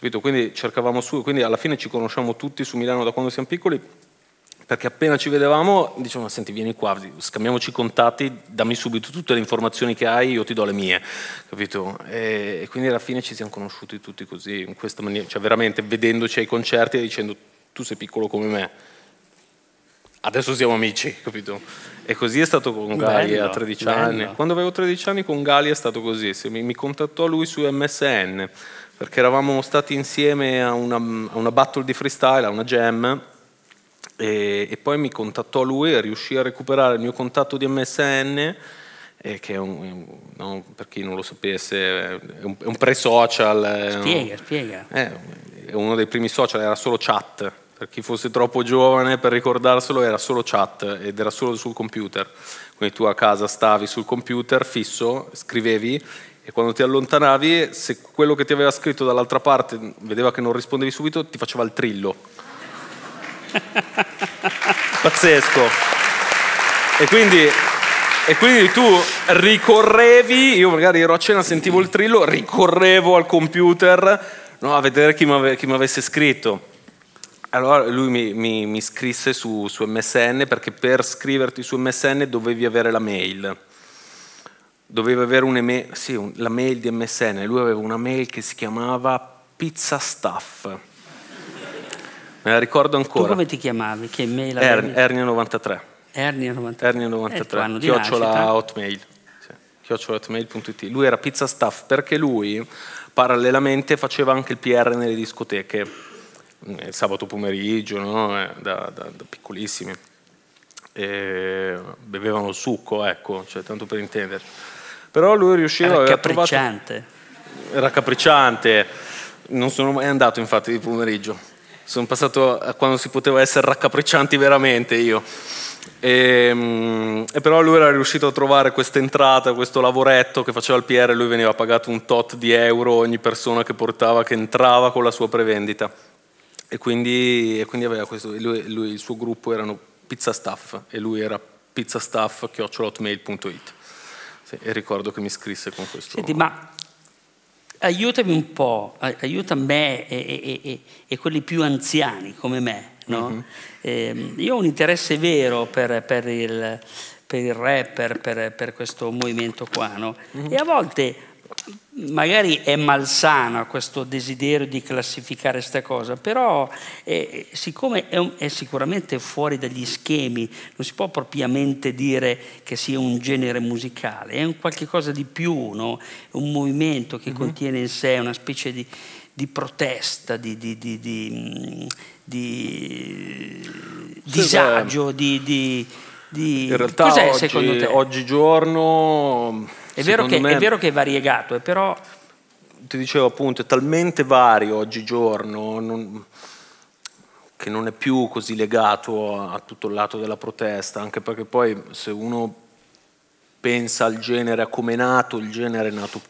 Capito? Quindi cercavamo su, quindi alla fine ci conosciamo tutti su Milano da quando siamo piccoli, perché appena ci vedevamo dicevamo senti vieni qua, scambiamoci i contatti, dammi subito tutte le informazioni che hai, io ti do le mie, capito? E, quindi alla fine ci siamo conosciuti tutti così, in questa maniera, cioè veramente vedendoci ai concerti e dicendo tu sei piccolo come me, adesso siamo amici, capito? E così è stato con Gali Bello, a 13 bello. anni. Quando avevo 13 anni con Gali è stato così, mi contattò lui su MSN, perché eravamo stati insieme a una, a una battle di freestyle, a una jam, e, e poi mi contattò lui e riuscì a recuperare il mio contatto di MSN, eh, che è un, no, per chi non lo sapesse, è un, un pre-social. eh, no? Spiega, spiega. Eh, è uno dei primi social, era solo chat. Per chi fosse troppo giovane per ricordarselo, era solo chat ed era solo sul computer. Quindi tu a casa stavi sul computer fisso, scrivevi e quando ti allontanavi, se quello che ti aveva scritto dall'altra parte vedeva che non rispondevi subito, ti faceva il trillo. Pazzesco. E quindi, e quindi tu ricorrevi, io magari ero a cena, sentivo il trillo, ricorrevo al computer no, a vedere chi mi avesse scritto. Allora lui mi, mi- mi scrisse su, su MSN perché per scriverti su MSN dovevi avere la mail. Dovevi avere un'email, sì, un- la mail di MSN. Lui aveva una mail che si chiamava Pizza Staff. Me la ricordo Tu ancora. come ti chiamavi? Che mail Er-? Ernia 93. Ernia 93. Ernia Eh, il tuo 93. anno di chiocciola hotmail. Sì, chiocciola hotmail.it. Lui era pizza staff perché lui parallelamente faceva anche il PR nelle discoteche. mm, Il sabato pomeriggio, no? Eh, da, da- da piccolissimi. Bevevano il succo, ecco, cioè, tanto per intenderci. Però lui riusciva Era aveva trovato capricciante. raccapricciante. Non sono mai andato infatti di pomeriggio. Sono passato a quando si poteva essere raccapriccianti veramente io. E, mm, e però lui era riuscito a trovare questa entrata, questo lavoretto che faceva il PR, lui veniva pagato un tot di euro ogni persona che portava, che entrava con la sua prevendita. E quindi, e quindi aveva questo, lui, lui- il suo gruppo erano pizza staff e lui era pizzastaff.hotmail.it. Sì, e ricordo che mi scrisse con questo. Senti, ma aiutami un po', ai- aiuta me e, e- e- quelli più anziani come me. no? Ehm, io ho un interesse vero per, per il, per il rap, per, per- per questo movimento qua, no? e a volte magari è malsano questo desiderio di classificare questa cosa, però eh, siccome è, un- è sicuramente fuori dagli schemi, non si può propriamente dire che sia un genere musicale, è un qualche cosa di più, no? Un movimento che contiene in sé una specie di, di protesta, di, di- di- mm, di disagio, di, di-. In realtà Cos'è oggi, secondo te? oggigiorno... è, vero che, me, è vero che è variegato, eh, però... Ti dicevo appunto, è talmente vario oggigiorno non, che non è più così legato a, a tutto il lato della protesta, anche perché poi se uno pensa al genere a come è nato, il genere è nato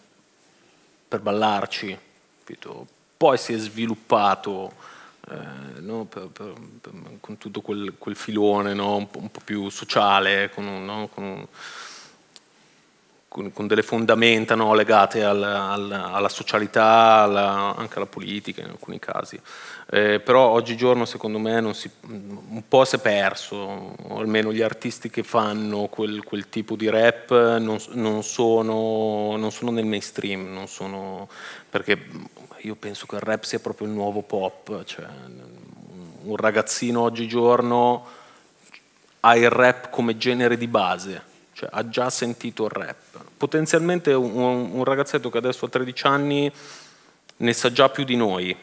per ballarci, capito? poi si è sviluppato eh, no? per, per, per, con tutto quel, quel filone no? un, po', un, po', più sociale, con, un, no? con, con, con delle fondamenta legate al, al, alla socialità, alla, anche alla politica in alcuni casi. Eh, però oggigiorno secondo me si, un po' si è perso, o almeno gli artisti che fanno quel, quel tipo di rap non, non, sono, non, sono, nel mainstream, non sono, perché io penso che il rap sia proprio il nuovo pop, cioè, un ragazzino oggigiorno ha il rap come genere di base, cioè ha già sentito il rap. Potenzialmente un, un ragazzetto che adesso ha 13 anni ne sa già più di noi,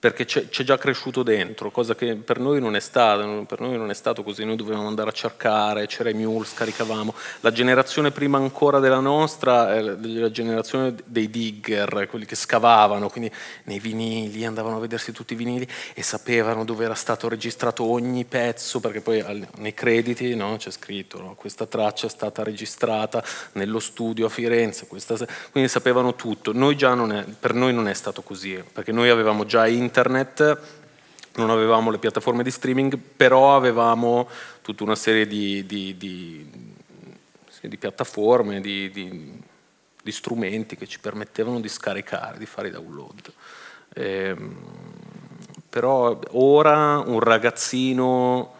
perché c'è, già cresciuto dentro, cosa che per noi non è stato, per noi non è stato così, noi dovevamo andare a cercare, c'era i mule, scaricavamo. La generazione prima ancora della nostra è la generazione dei digger, quelli che scavavano, quindi nei vinili, andavano a vedersi tutti i vinili e sapevano dove era stato registrato ogni pezzo, perché poi nei crediti no, c'è scritto no, questa traccia è stata registrata nello studio a Firenze, questa, quindi sapevano tutto. Noi è, per noi non è stato così, perché noi avevamo già in internet, non avevamo le piattaforme di streaming, però avevamo tutta una serie di, di, di, di piattaforme, di, strumenti che ci permettevano di scaricare, di fare i download. Eh, però ora un ragazzino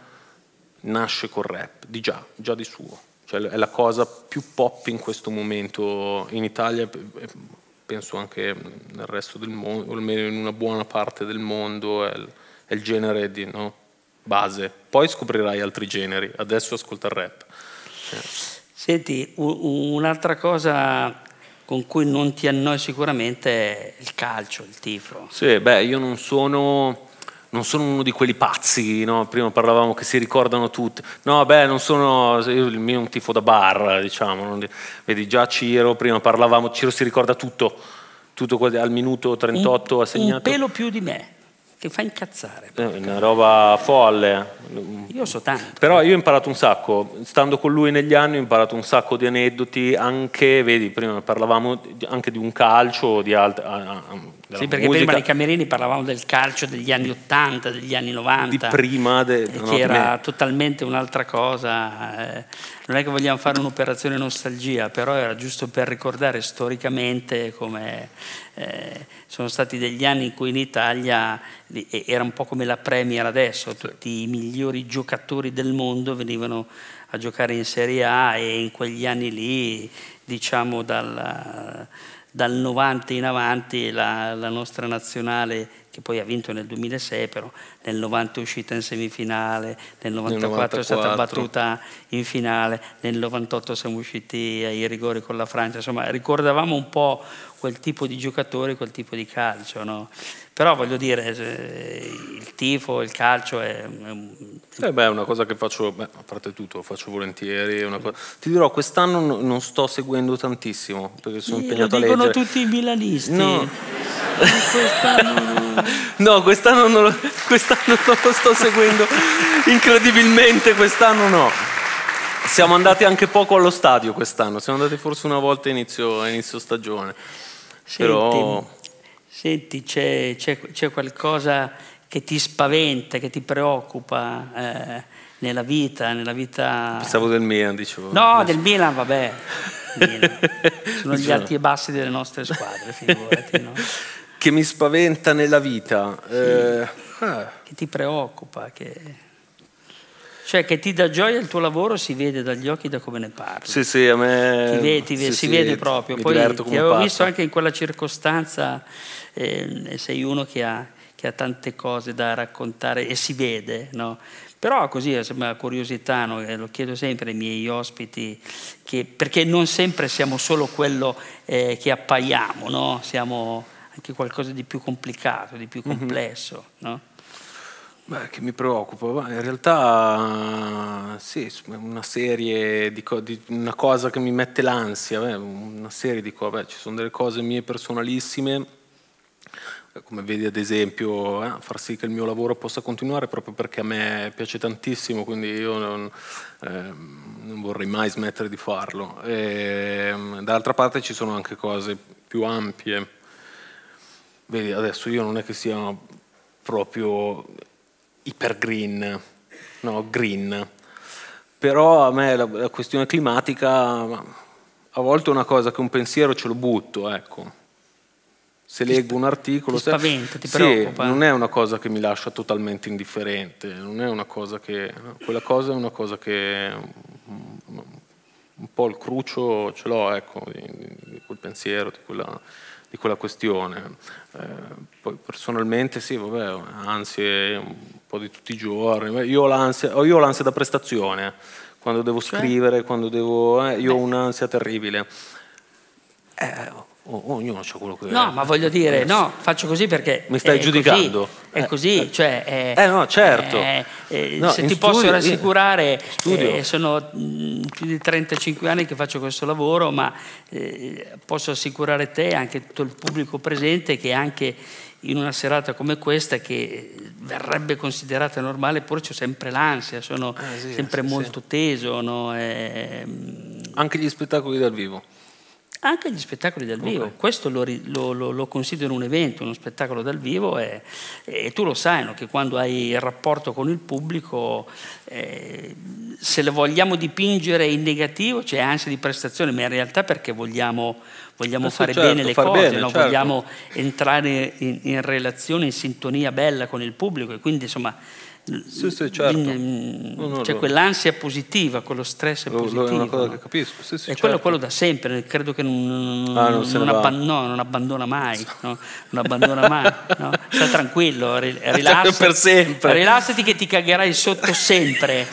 nasce col rap, di già, già di suo. Cioè è la cosa più pop in questo momento in Italia, penso anche nel resto del mondo, o almeno in una buona parte del mondo, è il, è il genere di no? base. Poi scoprirai altri generi, adesso ascolta il rap. Senti, un'altra cosa con cui non ti annoi sicuramente è il calcio, il tifo. Sì, beh, io non sono non sono uno di quelli pazzi, no? prima parlavamo che si ricordano tutti, no beh non sono, io il mio è un tifo da bar, diciamo, vedi già Ciro, prima parlavamo, Ciro si ricorda tutto, tutto al minuto 38 un, ha segnato. Un pelo più di me che fa incazzare. È una roba folle. Io so tanto. Però io ho imparato un sacco, stando con lui negli anni ho imparato un sacco di aneddoti, anche, vedi, prima parlavamo anche di un calcio, di altre... Sì, perché musica. prima nei camerini parlavamo del calcio degli anni 80, degli anni 90. Di prima. De, che no, era me. totalmente un'altra cosa. Eh, non è che vogliamo fare un'operazione nostalgia, però era giusto per ricordare storicamente come eh, sono stati degli anni in cui in Italia era un po' come la Premier adesso, tutti i migliori giocatori del mondo venivano a giocare in Serie A e in quegli anni lì, diciamo dal, dal 90 in avanti, la, la nostra nazionale che poi ha vinto nel 2006, però nel 90 è uscita in semifinale, nel 94, nel 94, è stata battuta in finale, nel 98 siamo usciti ai rigori con la Francia, insomma ricordavamo un po' quel tipo di giocatori, quel tipo di calcio. No? Però voglio dire, il tifo, il calcio è... Eh beh, è una cosa che faccio, beh, a parte tutto, lo faccio volentieri. Cosa... Ti dirò, quest'anno non sto seguendo tantissimo, perché sono impegnato a leggere. Lo dicono tutti i milanisti. No. quest'anno... no, quest'anno non, lo, quest'anno non lo sto seguendo, incredibilmente quest'anno no. Siamo andati anche poco allo stadio quest'anno, siamo andati forse una volta a inizio, inizio stagione. Senti, Però... senti c'è, c'è, c'è, qualcosa che ti spaventa, che ti preoccupa eh, nella vita, nella vita... Pensavo del Milan, dicevo. No, Adesso. del Milan, vabbè. Milan. Sono gli alti e bassi delle nostre squadre, figurati, no? Che mi spaventa nella vita. Sì. Eh, ah. Che ti preoccupa, che... Cioè che ti dà gioia il tuo lavoro si vede dagli occhi da come ne parli. Sì, sì, a me... Ti vede, ti vede, sì, si sì, vede proprio. Poi ti avevo pazzo. visto anche in quella circostanza, eh, sei uno che ha, che ha, tante cose da raccontare e si vede, no? Però così è una curiosità, no? lo chiedo sempre ai miei ospiti, che, perché non sempre siamo solo quello eh, che appaiamo, no? siamo anche qualcosa di più complicato, di più mhm. complesso. Mm-hmm. No? Beh, che mi preoccupa? in realtà sì, una serie di, co- di una cosa che mi mette l'ansia, beh, una serie di cose, ci sono delle cose mie personalissime, come vedi ad esempio, eh, far sì che il mio lavoro possa continuare proprio perché a me piace tantissimo, quindi io non, eh, non vorrei mai smettere di farlo. E, dall'altra parte ci sono anche cose più ampie. Vedi, adesso io non è che sia proprio iper green, no, green. Però a me la, la, questione climatica a volte è una cosa che un pensiero ce lo butto, ecco. Se ti leggo un articolo... Ti spaventa, ti preoccupa? Sì, non è una cosa che mi lascia totalmente indifferente, non è una cosa che... Quella cosa è una cosa che... Un po' il crucio ce l'ho, ecco, di, di quel pensiero, di quella di quella questione. Eh, poi personalmente sì, vabbè, ansie un po' di tutti i giorni. Io ho l'ansia, io ho l'ansia da prestazione, quando devo cioè? scrivere, quando devo... Eh, io Beh. ho un'ansia terribile. Eh, ognuno ha quello che No, ma voglio dire, no, faccio così perché. Mi stai è giudicando? Così, è così, eh, cioè. È, eh, no, certo. È, no, se ti studio, posso rassicurare, eh, sono mh, più di 35 anni che faccio questo lavoro, ma eh, posso assicurare te e anche tutto il pubblico presente che anche in una serata come questa, che verrebbe considerata normale, pure c'è sempre l'ansia, sono eh, sì, sempre sì, molto sì. teso. No? anche gli spettacoli dal vivo. Anche gli spettacoli dal vivo, okay. questo lo, lo, lo, considero un evento, uno spettacolo dal vivo e, e tu lo sai no? che quando hai il rapporto con il pubblico, eh, se lo vogliamo dipingere in negativo c'è ansia di prestazione, ma in realtà perché vogliamo, vogliamo eh fare certo, bene le cose, bene, no? certo. vogliamo entrare in, in relazione, in sintonia bella con il pubblico e quindi insomma sì, sì, certo. no, no, c'è no. quell'ansia positiva, quello stress lo, positivo. È una cosa che capisco. Sì, sì, e quello, certo. quello, da sempre, credo che non, ah, non, non, abban- non abbandona mai. Non abbandona mai. Sta tranquillo, rilassati, per sempre. rilassati che ti cagherai sotto sempre.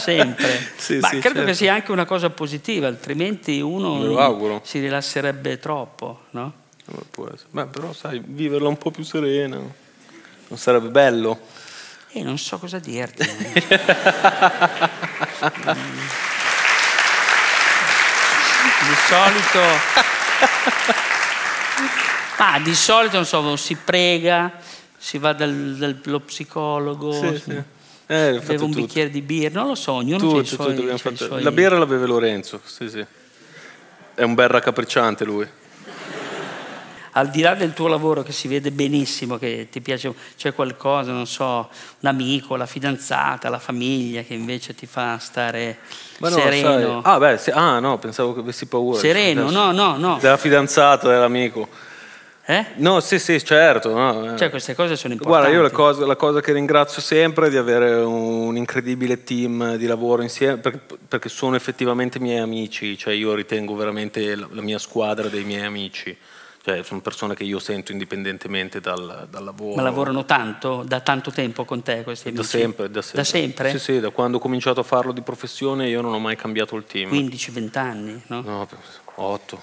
sempre. sì, Ma credo certo. che sia anche una cosa positiva, altrimenti uno si rilasserebbe troppo. No? Beh, però sai, viverla un po' più serena non sarebbe bello? E non so cosa dirti. Di solito... Ah, di solito, non so, si prega, si va dal, dallo psicologo, sì, sì. Eh, beve un tutto. bicchiere di birra, non lo so, ognuno tutto, suoi, c'è suoi... La birra la beve Lorenzo, sì, sì. È un bel raccapricciante lui al di là del tuo lavoro che si vede benissimo, che ti piace, c'è qualcosa, non so, un amico, la fidanzata, la famiglia che invece ti fa stare no, sereno. Ah, beh, se, ah, no, pensavo che avessi paura. Sereno, no, no, no. Della fidanzata, dell'amico. Eh? No, sì, sì, certo. No. Eh. Cioè, queste cose sono importanti. Guarda, io la cosa, la cosa, che ringrazio sempre è di avere un incredibile team di lavoro insieme, perché, perché sono effettivamente miei amici, cioè io ritengo veramente la, la mia squadra dei miei amici. Cioè, sono persone che io sento indipendentemente dal, dal, lavoro. Ma lavorano tanto, da tanto tempo con te questi amici? Da sempre, da sempre. Da sempre? Sì, sì, da quando ho cominciato a farlo di professione io non ho mai cambiato il team. 15-20 anni, no? No, 8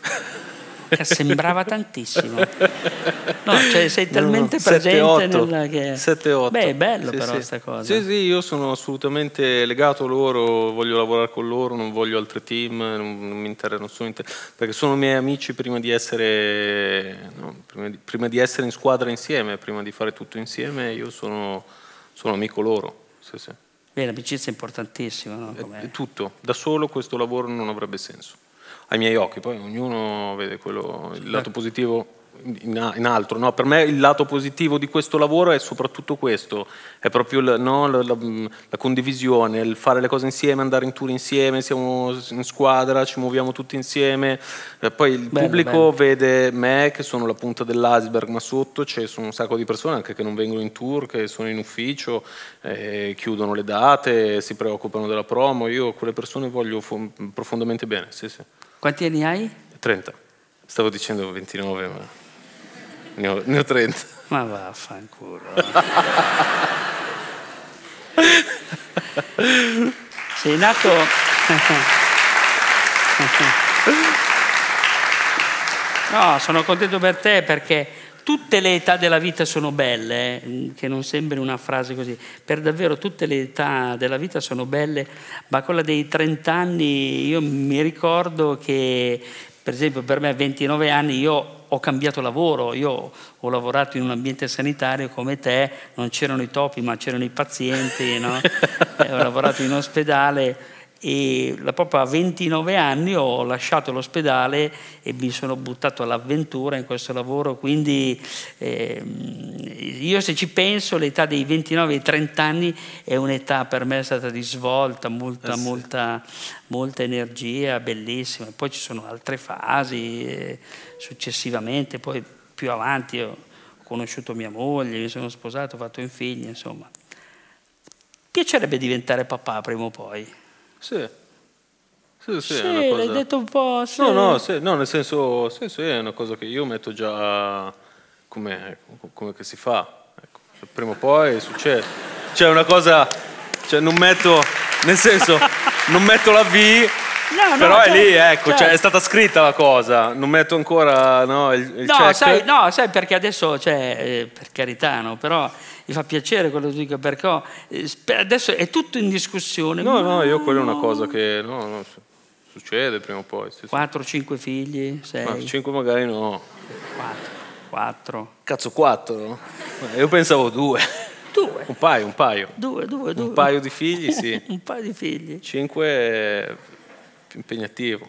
che sembrava tantissimo. No, cioè sei talmente no, presente 7, nella che... 7, 8. Beh, è bello sì, però questa sì. cosa. Sì, sì, io sono assolutamente legato a loro, voglio lavorare con loro, non voglio altri team, non, non mi interessa, non sono inter... perché sono miei amici prima di essere no, prima, di, prima di, essere in squadra insieme, prima di fare tutto insieme, io sono, sono amico loro. Sì, sì. Beh, l'amicizia è importantissima, no? È tutto, da solo questo lavoro non avrebbe senso ai miei occhi, poi ognuno vede quello, il lato positivo in, in altro. No? Per me il lato positivo di questo lavoro è soprattutto questo, è proprio la, no, la, la, la, condivisione, il fare le cose insieme, andare in tour insieme, siamo in squadra, ci muoviamo tutti insieme. E poi il bello, pubblico bello. vede me che sono la punta dell'iceberg, ma sotto c'è un sacco di persone anche che non vengono in tour, che sono in ufficio, eh, chiudono le date, si preoccupano della promo. Io a quelle persone voglio profondamente bene. Sì, sì. Quanti anni hai? 30. Stavo dicendo 29, ma ne ho, ne ho 30. Ma vaffanculo. Sei nato... No, sono contento per te perché tutte le età della vita sono belle, eh, che non sembri una frase così, per davvero tutte le età della vita sono belle, ma quella dei 30 anni io mi ricordo che per esempio per me a 29 anni io ho cambiato lavoro, io ho lavorato in un ambiente sanitario come te, non c'erano i topi ma c'erano i pazienti, no? ho lavorato in ospedale e proprio a 29 anni ho lasciato l'ospedale e mi sono buttato all'avventura in questo lavoro, quindi eh, io se ci penso l'età dei 29 ai 30 anni è un'età per me è stata di svolta, molta, eh sì. molta, molta energia, bellissima, poi ci sono altre fasi eh, successivamente, poi più avanti ho conosciuto mia moglie, mi sono sposato, ho fatto un figlio, insomma. Piacerebbe diventare papà prima o poi. Sì. Sì, sì, sì cosa... l'hai detto un po'. Sì. No, no, sì, no, nel senso, sì, sì, è una cosa che io metto già come, come che si fa. Ecco. Prima o poi succede. Cioè, una cosa, cioè, non metto, nel senso, non metto la V. No, però no, è lì, ecco, cioè, cioè, è stata scritta la cosa, non metto ancora no, il, il no, sai, no, sai, perché adesso, cioè, eh, per carità, no, però mi fa piacere quello che dico perché eh, adesso è tutto in discussione. No, no, io quella è una cosa che no, no, succede prima o poi. Sì, 4, 5 figli, 6. Ma 5 magari no. 4. 4. Cazzo, 4? Io pensavo 2. Due. Un paio, un paio. Due, due, due. Un paio di figli, sì. un paio di figli. 5 è più impegnativo.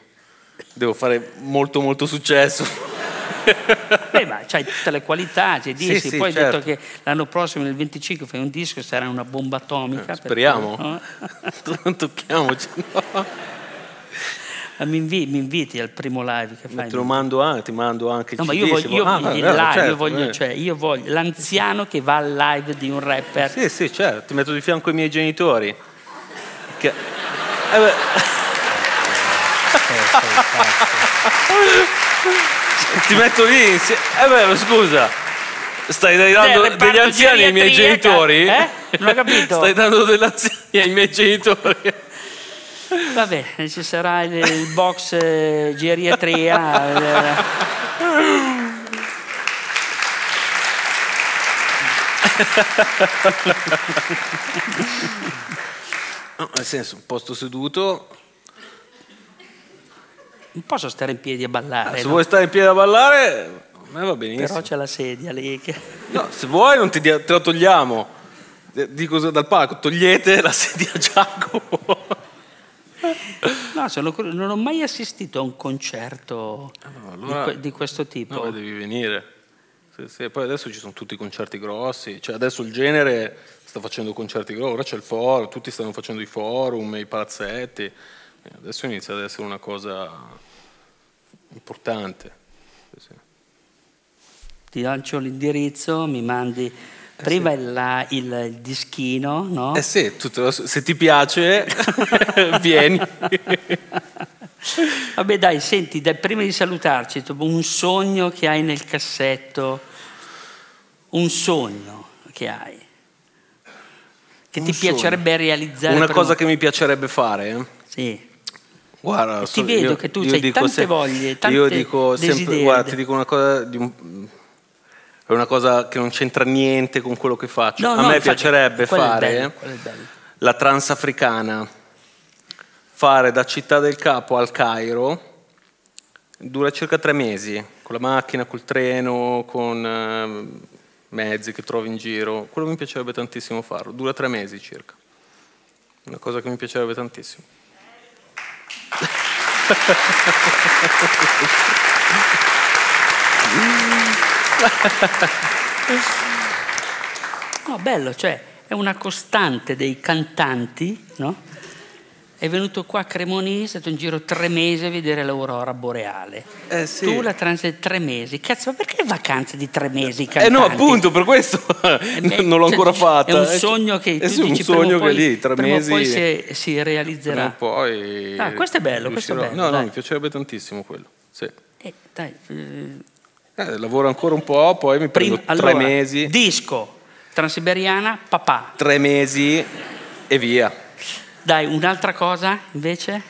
Devo fare molto molto successo. Beh, ma c'hai tutte le qualità, c'è dischi, sì, sì, poi certo. hai detto che l'anno prossimo nel 25 fai un disco e sarà una bomba atomica. Eh, speriamo, no? non tocchiamoci. No. Mi, invi, mi, inviti al primo live che fai? Te lo mando anche, ti mando anche no, ma io voglio, io, ah, live, certo, io voglio, eh. cioè, io voglio l'anziano che va al live di un rapper. Sì, sì, certo, ti metto di fianco i miei genitori. Che... Eh, beh. Ti metto lì insieme. Eh beh, scusa. Stai dando Beh, degli anziani ai miei genitori? Eh? Non ho capito. Stai dando degli anziani ai miei genitori? Vabbè, ci sarà il, il box eh, geriatria. no, nel senso, un posto seduto non posso stare in piedi a ballare. Ah, se no? vuoi stare in piedi a ballare, a me va benissimo. Però c'è la sedia lì. Che... No, se vuoi non ti, te la togliamo. Dico dal palco, togliete la sedia a Giacomo. No, sono, non ho mai assistito a un concerto ah, no, allora, di, di, questo tipo. No, devi venire. Sì, sì, poi adesso ci sono tutti i concerti grossi, cioè adesso il genere sta facendo concerti grossi, ora c'è il forum, tutti stanno facendo i forum, i palazzetti. Adesso inizia ad essere una cosa importante. Ti lancio l'indirizzo, mi mandi eh prima sì. il, il, il, dischino, no? Eh sì, tutto, se ti piace, vieni. Vabbè dai, senti, dai, prima di salutarci, un sogno che hai nel cassetto, un sogno che hai, che un ti sogno. piacerebbe realizzare. Una cosa che mi piacerebbe fare? Sì. Guarda, ti so, vedo io, che tu hai tante se, voglie, tante Io dico sempre, guarda, ti dico una cosa, di un, è una cosa che non c'entra niente con quello che faccio. No, A no, me piacerebbe fare bello, la transafricana, fare da Città del Capo al Cairo, dura circa tre mesi, con la macchina, col treno, con uh, mezzi che trovi in giro. Quello mi piacerebbe tantissimo farlo, dura tre mesi circa. Una cosa che mi piacerebbe tantissimo. No, bello, cioè è una costante dei cantanti, no? È venuto qua a Cremonese, è stato in giro tre mesi a vedere l'aurora boreale. Eh sì. Tu la transi tre mesi. Cazzo, ma perché vacanze di tre mesi? Cantanti? Eh no, appunto, per questo eh non l'ho ancora fatta. È un sogno che eh tu sì, dici, un sogno che lì, tre mesi. poi si, si realizzerà. poi ah, questo è bello, questo è bello. No, no, mi piacerebbe tantissimo quello. Sì. Eh, dai, eh... Eh, lavoro ancora un po', poi mi prendo Prima, tre allora, mesi. Disco, Transiberiana, papà. Tre mesi e via. Dai, un'altra cosa invece?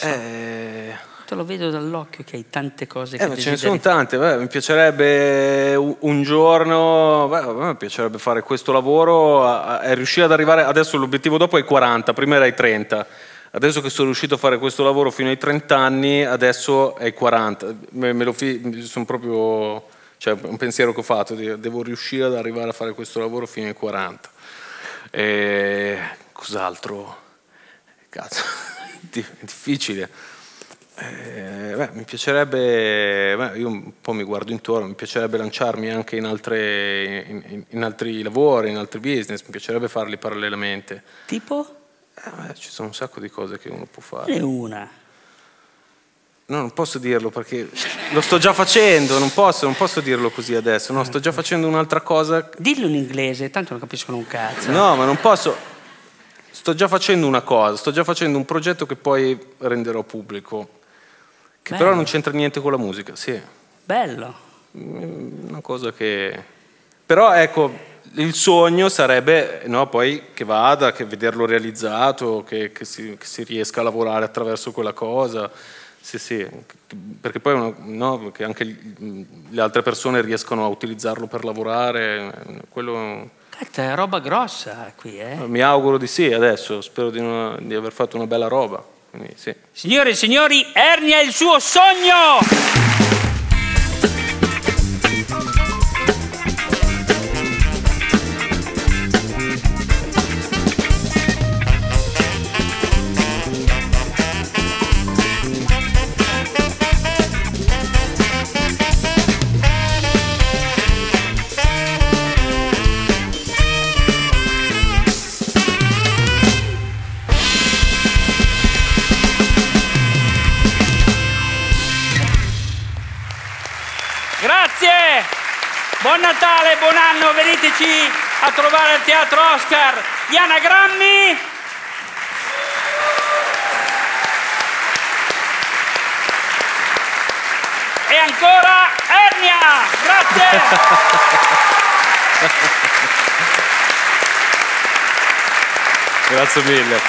Eh, Te lo vedo dall'occhio che hai tante cose che Eh, ma ce ne desideri. sono tante, beh, mi piacerebbe un- giorno, beh, me piacerebbe fare questo lavoro e riuscire ad arrivare, adesso l'obiettivo dopo è 40, prima era i 30, adesso che sono riuscito a fare questo lavoro fino ai 30 anni, adesso è i 40, me, me lo sono proprio, cioè un pensiero che ho fatto, devo riuscire ad arrivare a fare questo lavoro fino ai 40. E cos'altro? Cazzo, è difficile. Eh, beh, mi piacerebbe, beh, io un po' mi guardo intorno, mi piacerebbe lanciarmi anche in, altre- in- in- in altri lavori, in altri business, mi piacerebbe farli parallelamente. Tipo? Eh, beh, ci sono un sacco di cose che uno può fare. Ne una. No, non posso dirlo perché lo sto già facendo, non posso, non posso dirlo così adesso. No, sto già facendo un'altra cosa. Dillo in inglese, tanto non capiscono un cazzo. No, ma non posso. Sto già facendo una cosa, sto già facendo un progetto che poi renderò pubblico, che Bello. però non c'entra niente con la musica, sì. Bello. una cosa che... Però ecco, il sogno sarebbe no, poi che vada, che vederlo realizzato, che, che si, che si riesca a lavorare attraverso quella cosa. Sì, sì, perché poi uno- no, che anche gli- le altre persone riescono a utilizzarlo per lavorare, quello Cazzo, è roba grossa qui, eh. mi auguro di sì adesso, spero di, non- di aver fatto una bella roba. Quindi, sì. Signore e signori, Ernia è il suo sogno! Veniteci a trovare al Teatro Oscar gli anagrammi. E ancora Ernia! Grazie! Grazie mille.